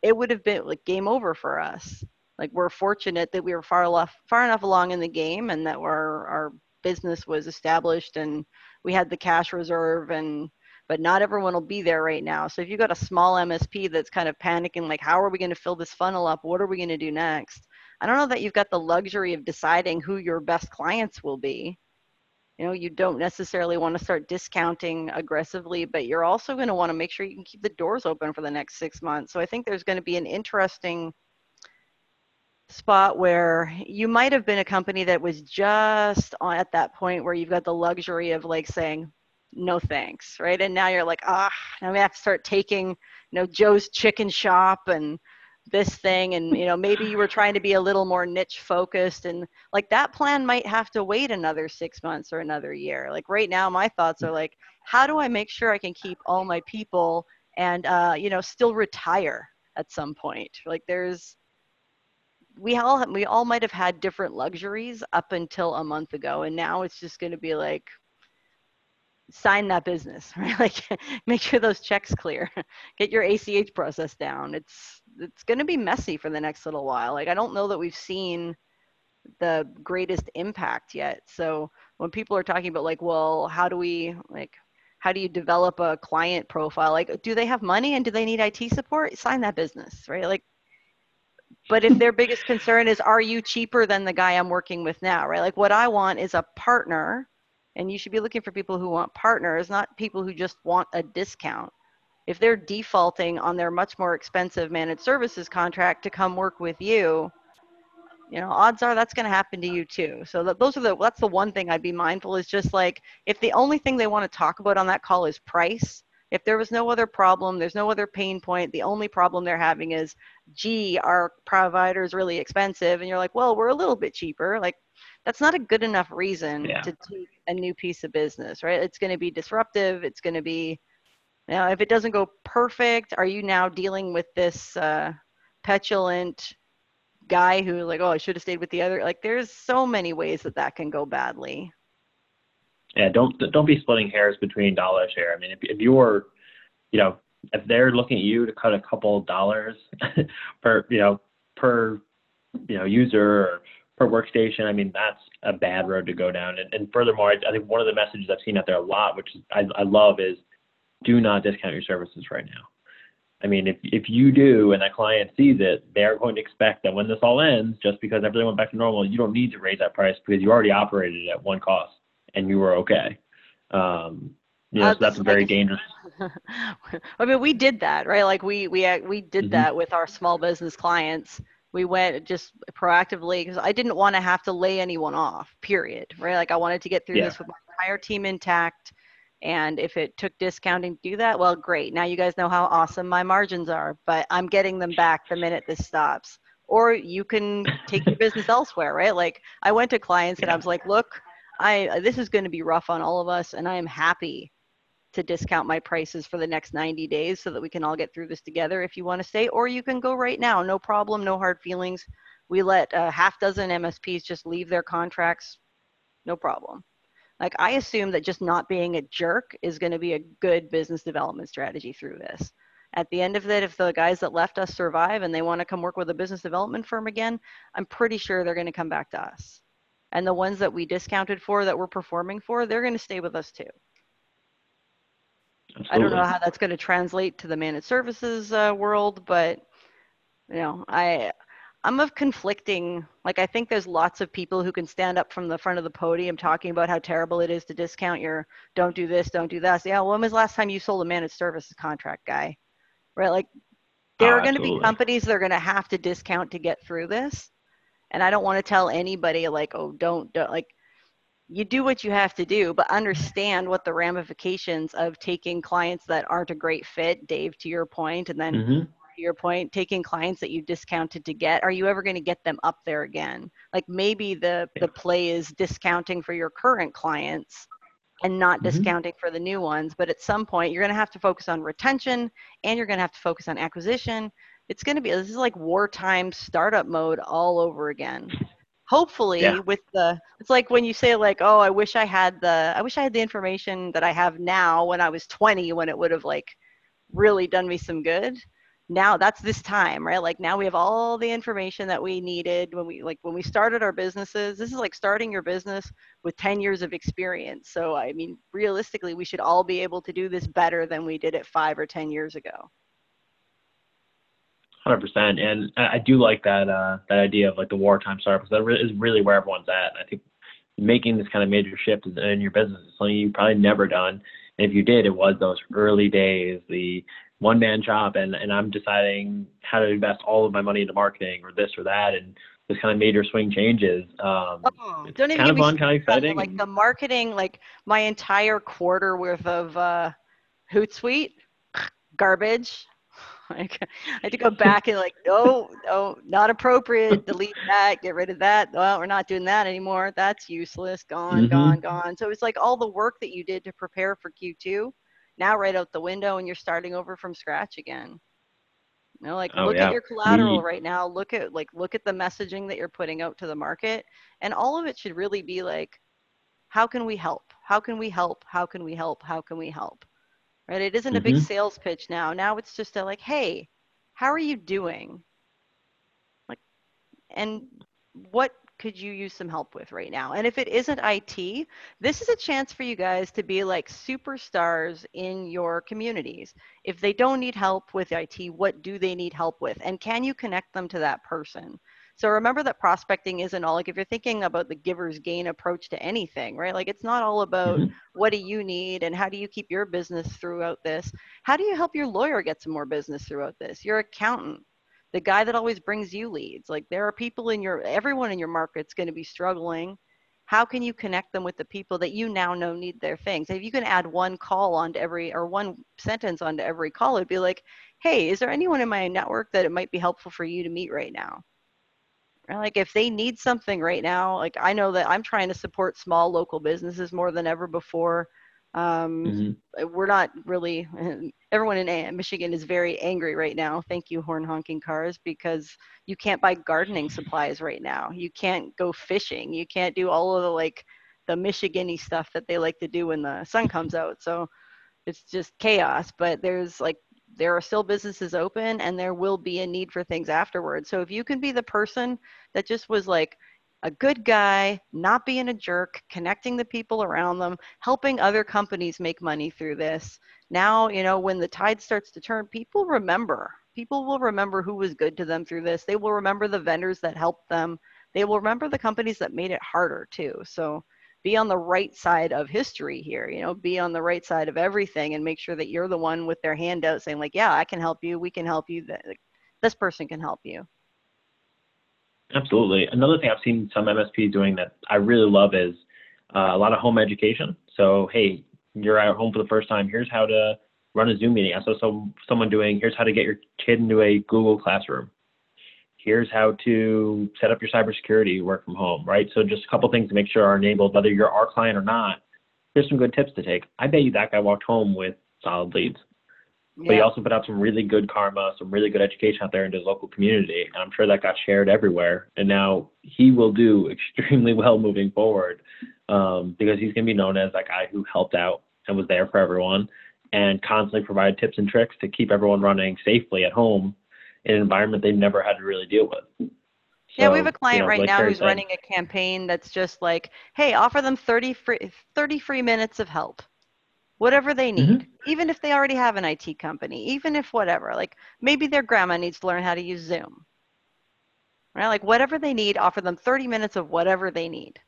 it, would have been like game over for us like we're fortunate that we were far enough far enough along in the game and that our our business was established and we had the cash reserve and but not everyone will be there right now. So if you've got a small MSP that's kind of panicking, like, how are we going to fill this funnel up? What are we going to do next? I don't know that you've got the luxury of deciding who your best clients will be. You know, you don't necessarily want to start discounting aggressively, but you're also going to want to make sure you can keep the doors open for the next six months. So I think there's going to be an interesting spot where you might have been a company that was just at that point where you've got the luxury of like saying, no thanks, right? And now you're like, ah, now we have to start taking, you know, Joe's Chicken Shop and this thing, and you know, maybe you were trying to be a little more niche focused, and like that plan might have to wait another six months or another year. Like right now, my thoughts are like, how do I make sure I can keep all my people and uh, you know still retire at some point? Like there's we all we all might have had different luxuries up until a month ago and now it's just going to be like sign that business, right? Like make sure those checks clear. Get your ACH process down. It's it's going to be messy for the next little while. Like I don't know that we've seen the greatest impact yet. So when people are talking about like, well, how do we like how do you develop a client profile? Like do they have money and do they need IT support? Sign that business, right? Like but if their biggest concern is are you cheaper than the guy I'm working with now, right? Like what I want is a partner and you should be looking for people who want partners, not people who just want a discount. If they're defaulting on their much more expensive managed services contract to come work with you, you know, odds are that's going to happen to you too. So that, those are the that's the one thing I'd be mindful is just like if the only thing they want to talk about on that call is price, if there was no other problem, there's no other pain point, the only problem they're having is, gee, our provider is really expensive, and you're like, well, we're a little bit cheaper. Like that's not a good enough reason yeah. to take a new piece of business, right? It's going to be disruptive. It's going to be, know, if it doesn't go perfect, are you now dealing with this uh, petulant guy who like, oh, I should have stayed with the other? Like, there's so many ways that that can go badly. Yeah, don't don't be splitting hairs between dollars share. I mean, if if you're, you know, if they're looking at you to cut a couple dollars per, you know, per, you know, user or per workstation, I mean, that's a bad road to go down. And, and furthermore, I, I, think one of the messages I've seen out there a lot, which I, I love, is do not discount your services right now. I mean, if, if you do and that client sees it, they're going to expect that when this all ends, just because everything went back to normal, you don't need to raise that price because you already operated at one cost and you were okay. Um, you know, uh, so that's very dangerous. I mean, we did that, right? Like we we we did mm-hmm. that with our small business clients we went just proactively because I didn't want to have to lay anyone off, period. Right. Like I wanted to get through yeah. this with my entire team intact. And if it took discounting to do that, well, great. Now you guys know how awesome my margins are, but I'm getting them back the minute this stops. Or you can take your business elsewhere, right? Like I went to clients and I was like, look, I this is going to be rough on all of us, and I am happy to discount my prices for the next 90 days so that we can all get through this together if you want to stay, or you can go right now. No problem, no hard feelings. We let a half dozen MSPs just leave their contracts, no problem. Like, I assume that just not being a jerk is going to be a good business development strategy through this. At the end of it, if the guys that left us survive and they want to come work with a business development firm again, I'm pretty sure they're going to come back to us. And the ones that we discounted for that we're performing for, they're going to stay with us too. Absolutely. I don't know how that's going to translate to the managed services uh, world, but you know, I I'm of conflicting. Like, I think there's lots of people who can stand up from the front of the podium talking about how terrible it is to discount your don't do this, don't do that. So, yeah, when was the last time you sold a managed services contract guy? Right? Like, there oh, are going to be companies that are going to have to discount to get through this. And I don't want to tell anybody, like, oh, don't, don't like, you do what you have to do, but understand what the ramifications of taking clients that aren't a great fit, Dave, to your point, and then mm-hmm. To your point, taking clients that you discounted to get, are you ever going to get them up there again? Like maybe the the play is discounting for your current clients and not mm-hmm. discounting for the new ones, but at some point you're going to have to focus on retention and you're going to have to focus on acquisition. It's going to be this is like wartime startup mode all over again hopefully yeah. with the it's like when you say like oh i wish i had the i wish i had the information that i have now when i was 20 when it would have like really done me some good now that's this time right? Like now we have all the information that we needed when we like when we started our businesses. This is like starting your business with 10 years of experience. So i mean realistically we should all be able to do this better than we did it 5 or 10 years ago. 100% and i do like that uh that idea of like the wartime startup because that is really where everyone's at. I think making this kind of major shift in your business is something you've probably never done. And if you did it was those early days the one man shop and, and I'm deciding how to invest all of my money into marketing or this or that and this kind of major swing changes. Um, oh, don't even kind of fun, kind of exciting. Like the marketing, like my entire quarter worth of uh, Hootsuite garbage. Like I had to go back and like, no, no, not appropriate. Delete that. Get rid of that. Well, we're not doing that anymore. That's useless. Gone, mm-hmm. gone, gone. So it's like all the work that you did to prepare for Q2 now right out the window and you're starting over from scratch again. You know, like oh, look yeah. at your collateral right now. Look at like look at the messaging that you're putting out to the market, and all of it should really be like, how can we help? How can we help? How can we help? How can we help? Right? It isn't mm-hmm. a big mm-hmm. sales pitch now. Now it's just a like, hey, how are you doing? Like, and what could you use some help with right now? And if it isn't IT, this is a chance for you guys to be like superstars in your communities. If they don't need help with IT, what do they need help with? And can you connect them to that person? So remember that prospecting isn't all like if you're thinking about the giver's gain approach to anything, right? Like it's not all about mm-hmm. what do you need and how do you keep your business throughout this? How do you help your lawyer get some more business throughout this? Your accountant, the guy that always brings you leads. Like there are people in your, everyone in your market's going to be struggling. How can you connect them with the people that you now know need their things? If you can add one call onto every, or one sentence onto every call, it'd be like, hey, is there anyone in my network that it might be helpful for you to meet right now? Like if they need something right now, like I know that I'm trying to support small local businesses more than ever before. Um, mm-hmm. We're not really, everyone in Michigan is very angry right now. Thank you, horn honking cars, because you can't buy gardening supplies right now. You can't go fishing. You can't do all of the like the Michigany stuff that they like to do when the sun comes out. So it's just chaos. But there's like, there are still businesses open and there will be a need for things afterwards. So if you can be the person that just was like, a good guy, not being a jerk, connecting the people around them, helping other companies make money through this. Now, you know, when the tide starts to turn, people remember. People will remember who was good to them through this. They will remember the vendors that helped them. They will remember the companies that made it harder too. So be on the right side of history here, you know, be on the right side of everything and make sure that you're the one with their hand out saying like, yeah, I can help you. We can help you. This person can help you. Absolutely. Another thing I've seen some MSPs doing that I really love is uh, a lot of home education. So, hey, you're at home for the first time. Here's how to run a Zoom meeting. I saw some, someone doing, here's how to get your kid into a Google Classroom. Here's how to set up your cybersecurity work from home, right? So just a couple things to make sure are enabled, whether you're our client or not. Here's some good tips to take. I bet you that guy walked home with solid leads. But he also put out some really good karma, some really good education out there in his local community. And I'm sure that got shared everywhere. And now he will do extremely well moving forward um, because he's going to be known as that guy who helped out and was there for everyone and constantly provided tips and tricks to keep everyone running safely at home in an environment they've never had to really deal with. So, yeah, we have a client you know, right like now who's said, running a campaign that's just like, hey, offer them 30 free, 30 free minutes of help whatever they need, mm-hmm. even if they already have an IT company, even if whatever, like maybe their grandma needs to learn how to use Zoom. Right? Like whatever they need, offer them 30 minutes of whatever they need.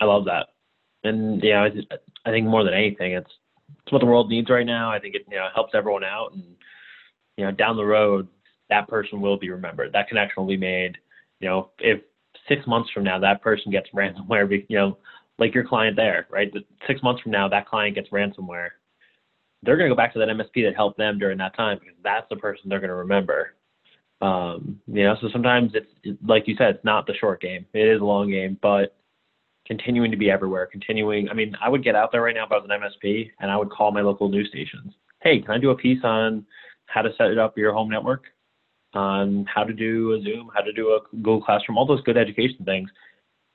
I love that. And yeah, I, I think more than anything, it's it's what the world needs right now. I think it you know helps everyone out, and you know down the road, that person will be remembered. That connection will be made. You know, if six months from now that person gets ransomware, you know, like your client there, right? Six months from now, that client gets ransomware. They're going to go back to that MSP that helped them during that time because that's the person they're going to remember. Um, you know, so sometimes it's like you said, it's not the short game. It is a long game, but continuing to be everywhere, continuing. I mean, I would get out there right now if I was an MSP and I would call my local news stations. Hey, can I do a piece on how to set it up your home network, on how to do a Zoom, how to do a Google Classroom, all those good education things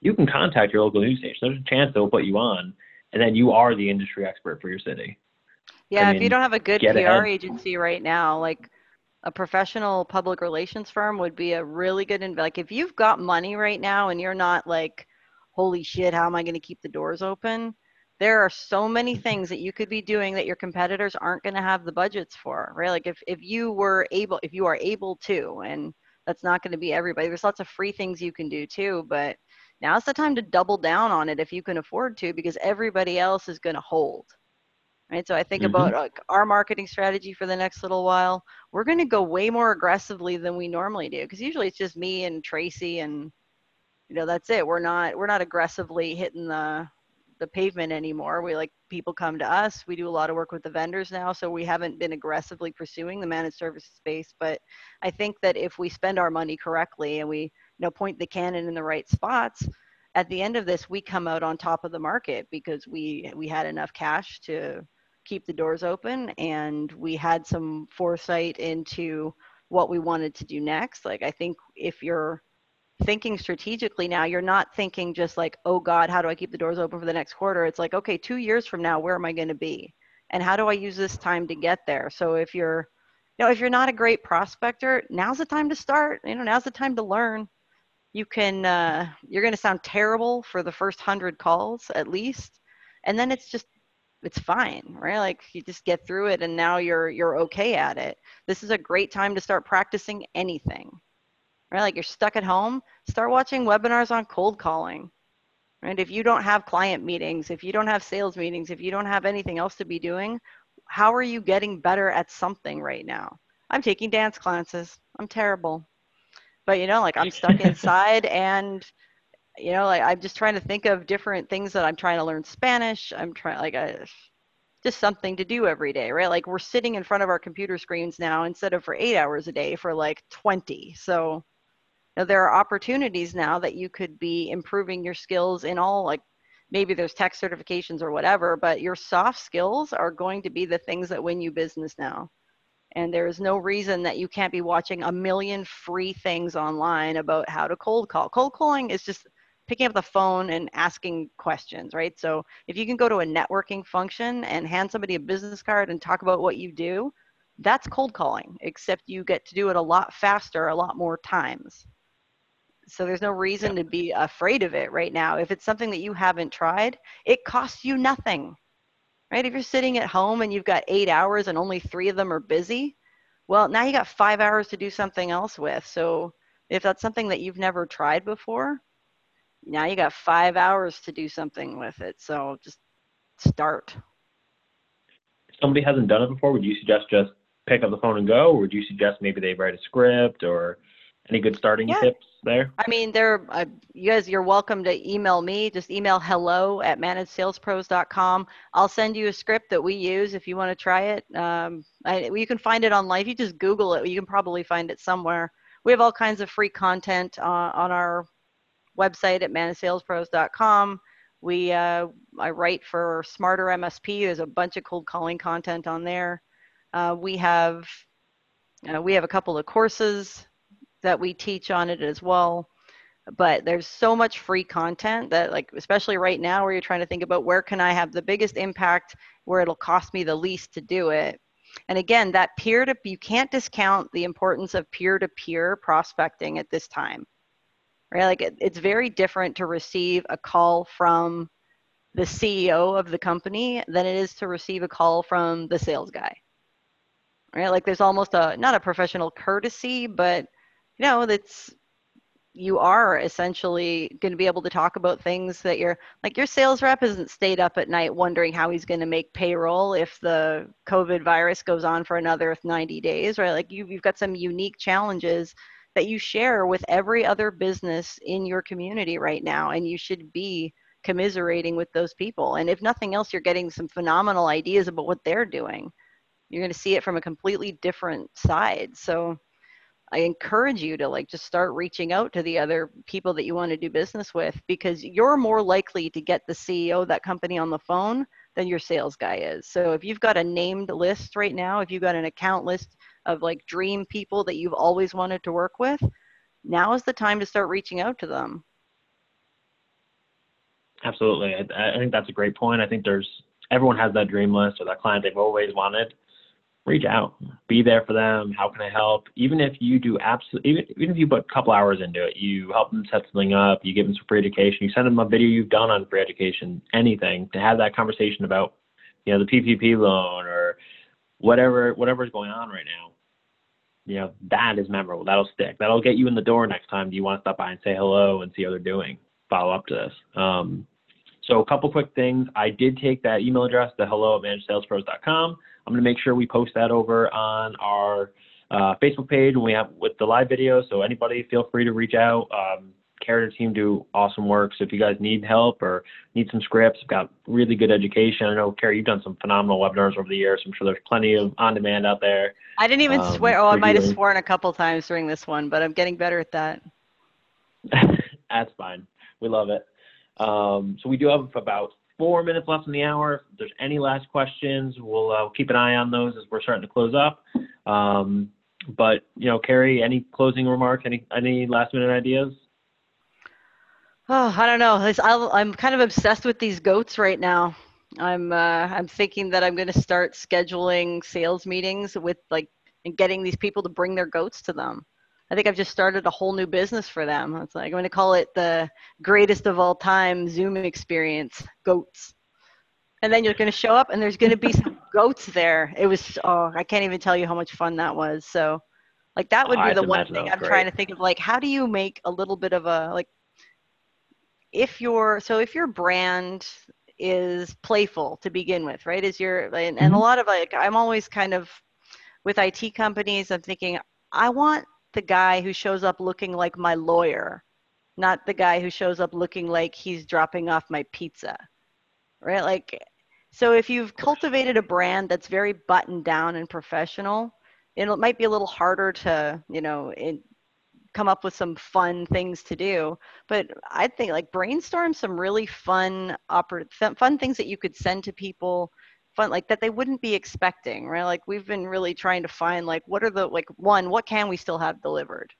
you can contact your local news station. There's a chance they'll put you on, and then you are the industry expert for your city. Yeah, I mean, if you don't have a good PR ahead. agency right now, like a professional public relations firm would be a really good and like if you've got money right now and you're not like holy shit how am i going to keep the doors open there are so many things that you could be doing that your competitors aren't going to have the budgets for right like if, if you were able if you are able to and that's not going to be everybody there's lots of free things you can do too but now's the time to double down on it if you can afford to because everybody else is going to hold right? So i think mm-hmm. about like, our marketing strategy for the next little while we're going to go way more aggressively than we normally do because usually it's just me and tracy and you know that's it. We're not we're not aggressively hitting the the pavement anymore. We like people come to us. We do a lot of work with the vendors now so we haven't been aggressively pursuing the managed services space. But i think that if we spend our money correctly and we you know point the cannon in the right spots at the end of this we come out on top of the market because we we had enough cash to keep the doors open and we had some foresight into what we wanted to do next. Like i think if you're thinking strategically now you're not thinking just like oh god how do i keep the doors open for the next quarter? It's like okay two years from now where am i going to be? And how do i use this time to get there? So if you're you know if you're not a great prospector now's the time to start. You know now's the time to learn you can uh, you're going to sound terrible for the first hundred calls at least and then it's just it's fine right like you just get through it and now you're you're okay at it this is a great time to start practicing anything right? Like you're stuck at home, start watching webinars on cold calling. Right? If you don't have client meetings, if you don't have sales meetings, if you don't have anything else to be doing, how are you getting better at something right now? I'm taking dance classes. I'm terrible. But you know, like I'm stuck inside and you know, like I'm just trying to think of different things that I'm trying to learn Spanish. I'm trying like I just something to do every day, right? Like we're sitting in front of our computer screens now instead of for 8 hours a day for like 20. So know, there are opportunities now that you could be improving your skills in all like maybe there's tech certifications or whatever, but your soft skills are going to be the things that win you business now. And there is no reason that you can't be watching a million free things online about how to cold call. Cold calling is just picking up the phone and asking questions, right? So if you can go to a networking function and hand somebody a business card and talk about what you do, that's cold calling, except you get to do it a lot faster, a lot more times. So there's no reason to be afraid of it right now. If it's something that you haven't tried, it costs you nothing. Right? If you're sitting at home and you've got 8 hours and only 3 of them are busy, well, now you got 5 hours to do something else with. So if that's something that you've never tried before, now you got 5 hours to do something with it. So just start. If somebody hasn't done it before, would you suggest just pick up the phone and go, or would you suggest maybe they write a script or any good starting yeah. tips there? I mean, there, uh, you guys, you're welcome to email me. Just email hello at managedsalespros.com. I'll send you a script that we use if you want to try it. Um, I, you can find it online. If you just Google it, you can probably find it somewhere. We have all kinds of free content uh, on our website at managedsalespros.com. We, uh, I write for Smarter MSP. There's a bunch of cold calling content on there. Uh, we have, uh, we have a couple of courses that we teach on it as well. But there's so much free content that like especially right now where you're trying to think about where can i have the biggest impact where it'll cost me the least to do it. And again that peer to you can't discount the importance of peer to peer prospecting at this time right? Like it, it's very different to receive a call from the ceo of the company than it is to receive a call from the sales guy right? Like there's almost a not a professional courtesy but you know that's you are essentially going to be able to talk about things that you're like your sales rep hasn't stayed up at night wondering how he's going to make payroll if the covid virus goes on for another 90 days right? Like you've, you've got some unique challenges that you share with every other business in your community right now and you should be commiserating with those people. And if nothing else you're getting some phenomenal ideas about what they're doing. You're going to see it from a completely different side. So I encourage you to like just start reaching out to the other people that you want to do business with because you're more likely to get the CEO of that company on the phone than your sales guy is. So if you've got a named list right now, if you've got an account list of like dream people that you've always wanted to work with, now is the time to start reaching out to them. Absolutely. I, I think that's a great point. I think there's everyone has that dream list or that client they've always wanted reach out, be there for them. How can I help? Even if you do absolutely, even, even if you put a couple hours into it, you help them set something up, you give them some free education, you send them a video you've done on free education, anything to have that conversation about, you know, the PPP loan or whatever whatever's going on right now. You know, that is memorable. That'll stick. That'll get you in the door next time. Do you want to stop by and say hello and see how they're doing? Follow up to this. Um, so a couple quick things. I did take that email address, the hello at managedsalespros.com. I'm going to make sure we post that over on our uh, Facebook page when we have with the live video. So anybody feel free to reach out. Um, Kara team do awesome work. So if you guys need help or need some scripts, got really good education. I know Kara, you've done some phenomenal webinars over the years. I'm sure there's plenty of on demand out there. I didn't even um, swear. Oh, I might have sworn a couple times during this one, but I'm getting better at that. That's fine. We love it. Um, so we do have about four minutes left in the hour. If there's any last questions, we'll uh, keep an eye on those as we're starting to close up. Um, but you know, Carrie, any closing remarks? Any any last minute ideas? Oh, I don't know. I'm kind of obsessed with these goats right now. I'm uh, I'm thinking that I'm going to start scheduling sales meetings with like and getting these people to bring their goats to them. I think I've just started a whole new business for them. It's like I'm going to call it the greatest of all time Zoom experience, goats. And then you're going to show up and there's going to be some goats there. It was oh, I can't even tell you how much fun that was. So like that would be the one thing I'm great. trying to think of like how do you make a little bit of a like if your so if your brand is playful to begin with, right? Is your and, and mm-hmm. a lot of like I'm always kind of with IT companies, I'm thinking I want the guy who shows up looking like my lawyer, not the guy who shows up looking like he's dropping off my pizza. Right? Like so if you've cultivated a brand that's very buttoned down and professional, it might be a little harder to, you know, come up with some fun things to do. But I think like brainstorm some really fun oper- fun things that you could send to people fun like that they wouldn't be expecting right? Like we've been really trying to find like what are the like one what can we still have delivered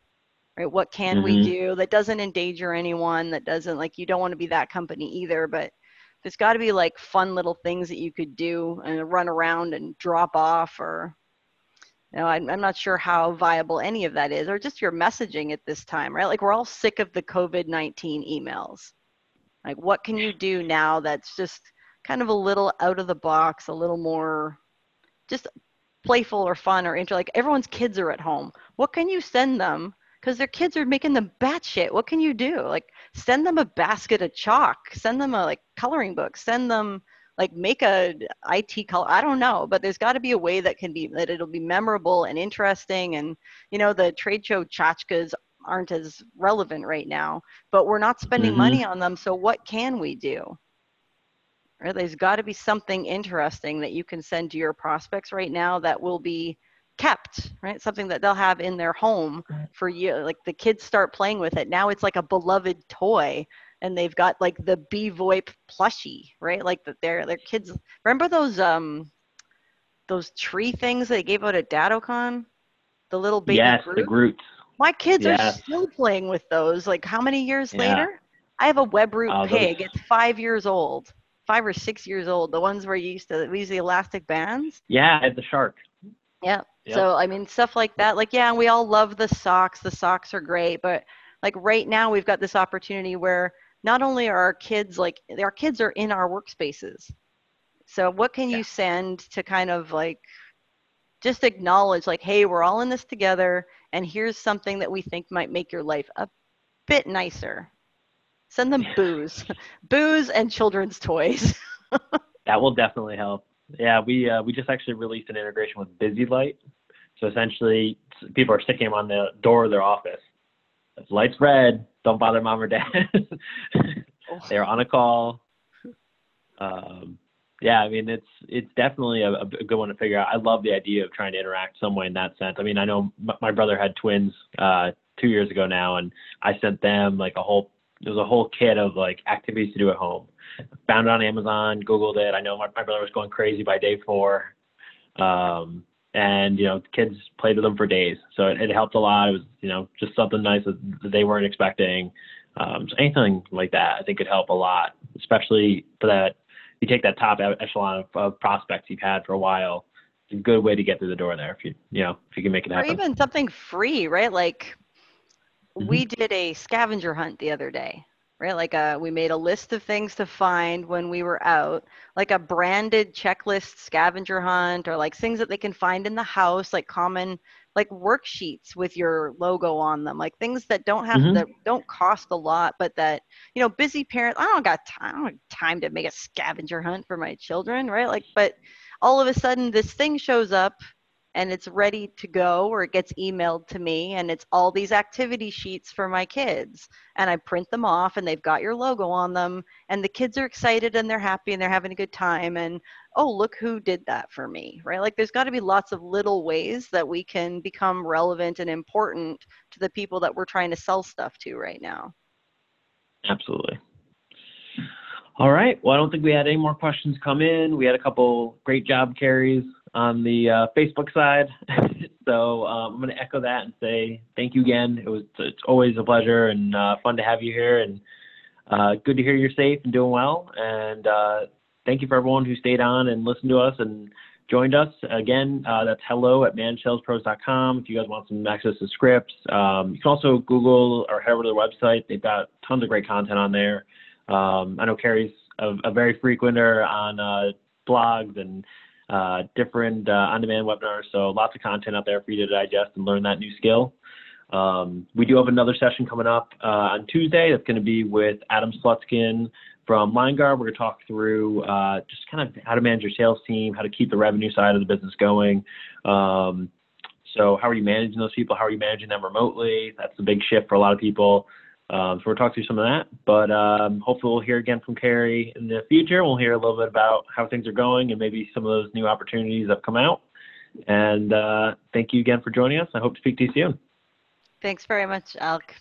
right? What can mm-hmm. we do that doesn't endanger anyone that doesn't like you don't want to be that company either but there's got to be like fun little things that you could do and run around and drop off or you know I'm, I'm not sure how viable any of that is or just your messaging at this time right? Like we're all sick of the covid-19 emails. Like what can you do now that's just kind of a little out of the box, a little more just playful or fun or inter like everyone's kids are at home. What can you send them? Because their kids are making them batshit. What can you do? Like send them a basket of chalk, send them a like coloring book, send them like make a IT color. I don't know, but there's got to be a way that can be that it'll be memorable and interesting. And you know, the trade show tchotchkes aren't as relevant right now, but we're not spending mm-hmm. money on them. So what can we do? Right? There's got to be something interesting that you can send to your prospects right now that will be kept, right? Something that they'll have in their home for you. Like the kids start playing with it. Now it's like a beloved toy and they've got like the VoIP plushie, right? Like that their their kids remember those um those tree things they gave out at DattoCon? The little baby Yes, Groot? the Groots. My kids yes. are still playing with those. Like how many years yeah. later? I have a Webroot uh, pig. Those... It's five years old five or six years old. The ones where you used to we use the elastic bands. Yeah, the shark. Yeah. Yep. So I mean, stuff like that. Like, yeah, we all love the socks. The socks are great, but like right now, we've got this opportunity where not only are our kids like our kids are in our workspaces. So what can yeah. you send to kind of like just acknowledge like, hey, we're all in this together, and here's something that we think might make your life a bit nicer Send them booze, booze and children's toys. that will definitely help. Yeah, we uh, we just actually released an integration with Busy Light. So essentially, people are sticking them on the door of their office. If light's red, don't bother mom or dad. They're on a call. Um, yeah, I mean it's it's definitely a, a, good one to figure out. I love the idea of trying to interact some way in that sense. I mean, I know my brother had twins uh, two years ago now, and I sent them like a whole there's a whole kit of like activities to do at home. Found it on Amazon, Googled it. I know my, my brother was going crazy by day four. Um, and, you know, kids played with them for days. So it, it helped a lot. It was, you know, just something nice that, they weren't expecting. Um, so anything like that, I think could help a lot, especially for that. You take that top echelon of, of prospects you've had for a while. It's a good way to get through the door there if you you know if you can make it happen. or even something free, right? Like Mhm. we did a scavenger hunt the other day, right? Like uh we made a list of things to find when we were out, like a branded checklist scavenger hunt or like things that they can find in the house, like common like worksheets with your logo on them, like things that don't have Mhm. that don't cost a lot, but that you know, busy parents, I don't got time, I don't have time to make a scavenger hunt for my children, right? Like, but all of a sudden this thing shows up and it's ready to go or it gets emailed to me and it's all these activity sheets for my kids and i print them off and they've got your logo on them and the kids are excited and they're happy and they're having a good time and oh look who did that for me right like there's got to be lots of little ways that we can become relevant and important to the people that we're trying to sell stuff to right now Absolutely. All right. Well, I don't think we had any more questions come in. We had a couple great job Carries on the uh, Facebook side. so um, I'm going to echo that and say thank you again. It was it's always a pleasure and uh, fun to have you here, and uh, good to hear you're safe and doing well. And uh, thank you for everyone who stayed on and listened to us and joined us. Again, uh, that's hello at managedsalespros.com if you guys want some access to scripts. Um, you can also Google or head over to their website. They've got tons of great content on there. Um, I know Carrie's a, a very frequenter on blogs and uh, different uh, on-demand webinars, so lots of content out there for you to digest and learn that new skill. Um, we do have another session coming up uh, on Tuesday. That's going to be with Adam Slutskin from Liongard. We're going to talk through uh, just kind of how to manage your sales team, how to keep the revenue side of the business going. Um, so how are you managing those people? How are you managing them remotely? That's a big shift for a lot of people. Um, so we'll talk through some of that, but um, hopefully we'll hear again from Carrie in the future. We'll hear a little bit about how things are going and maybe some of those new opportunities that have come out. And uh, thank you again for joining us. I hope to speak to you soon. thanks very much alec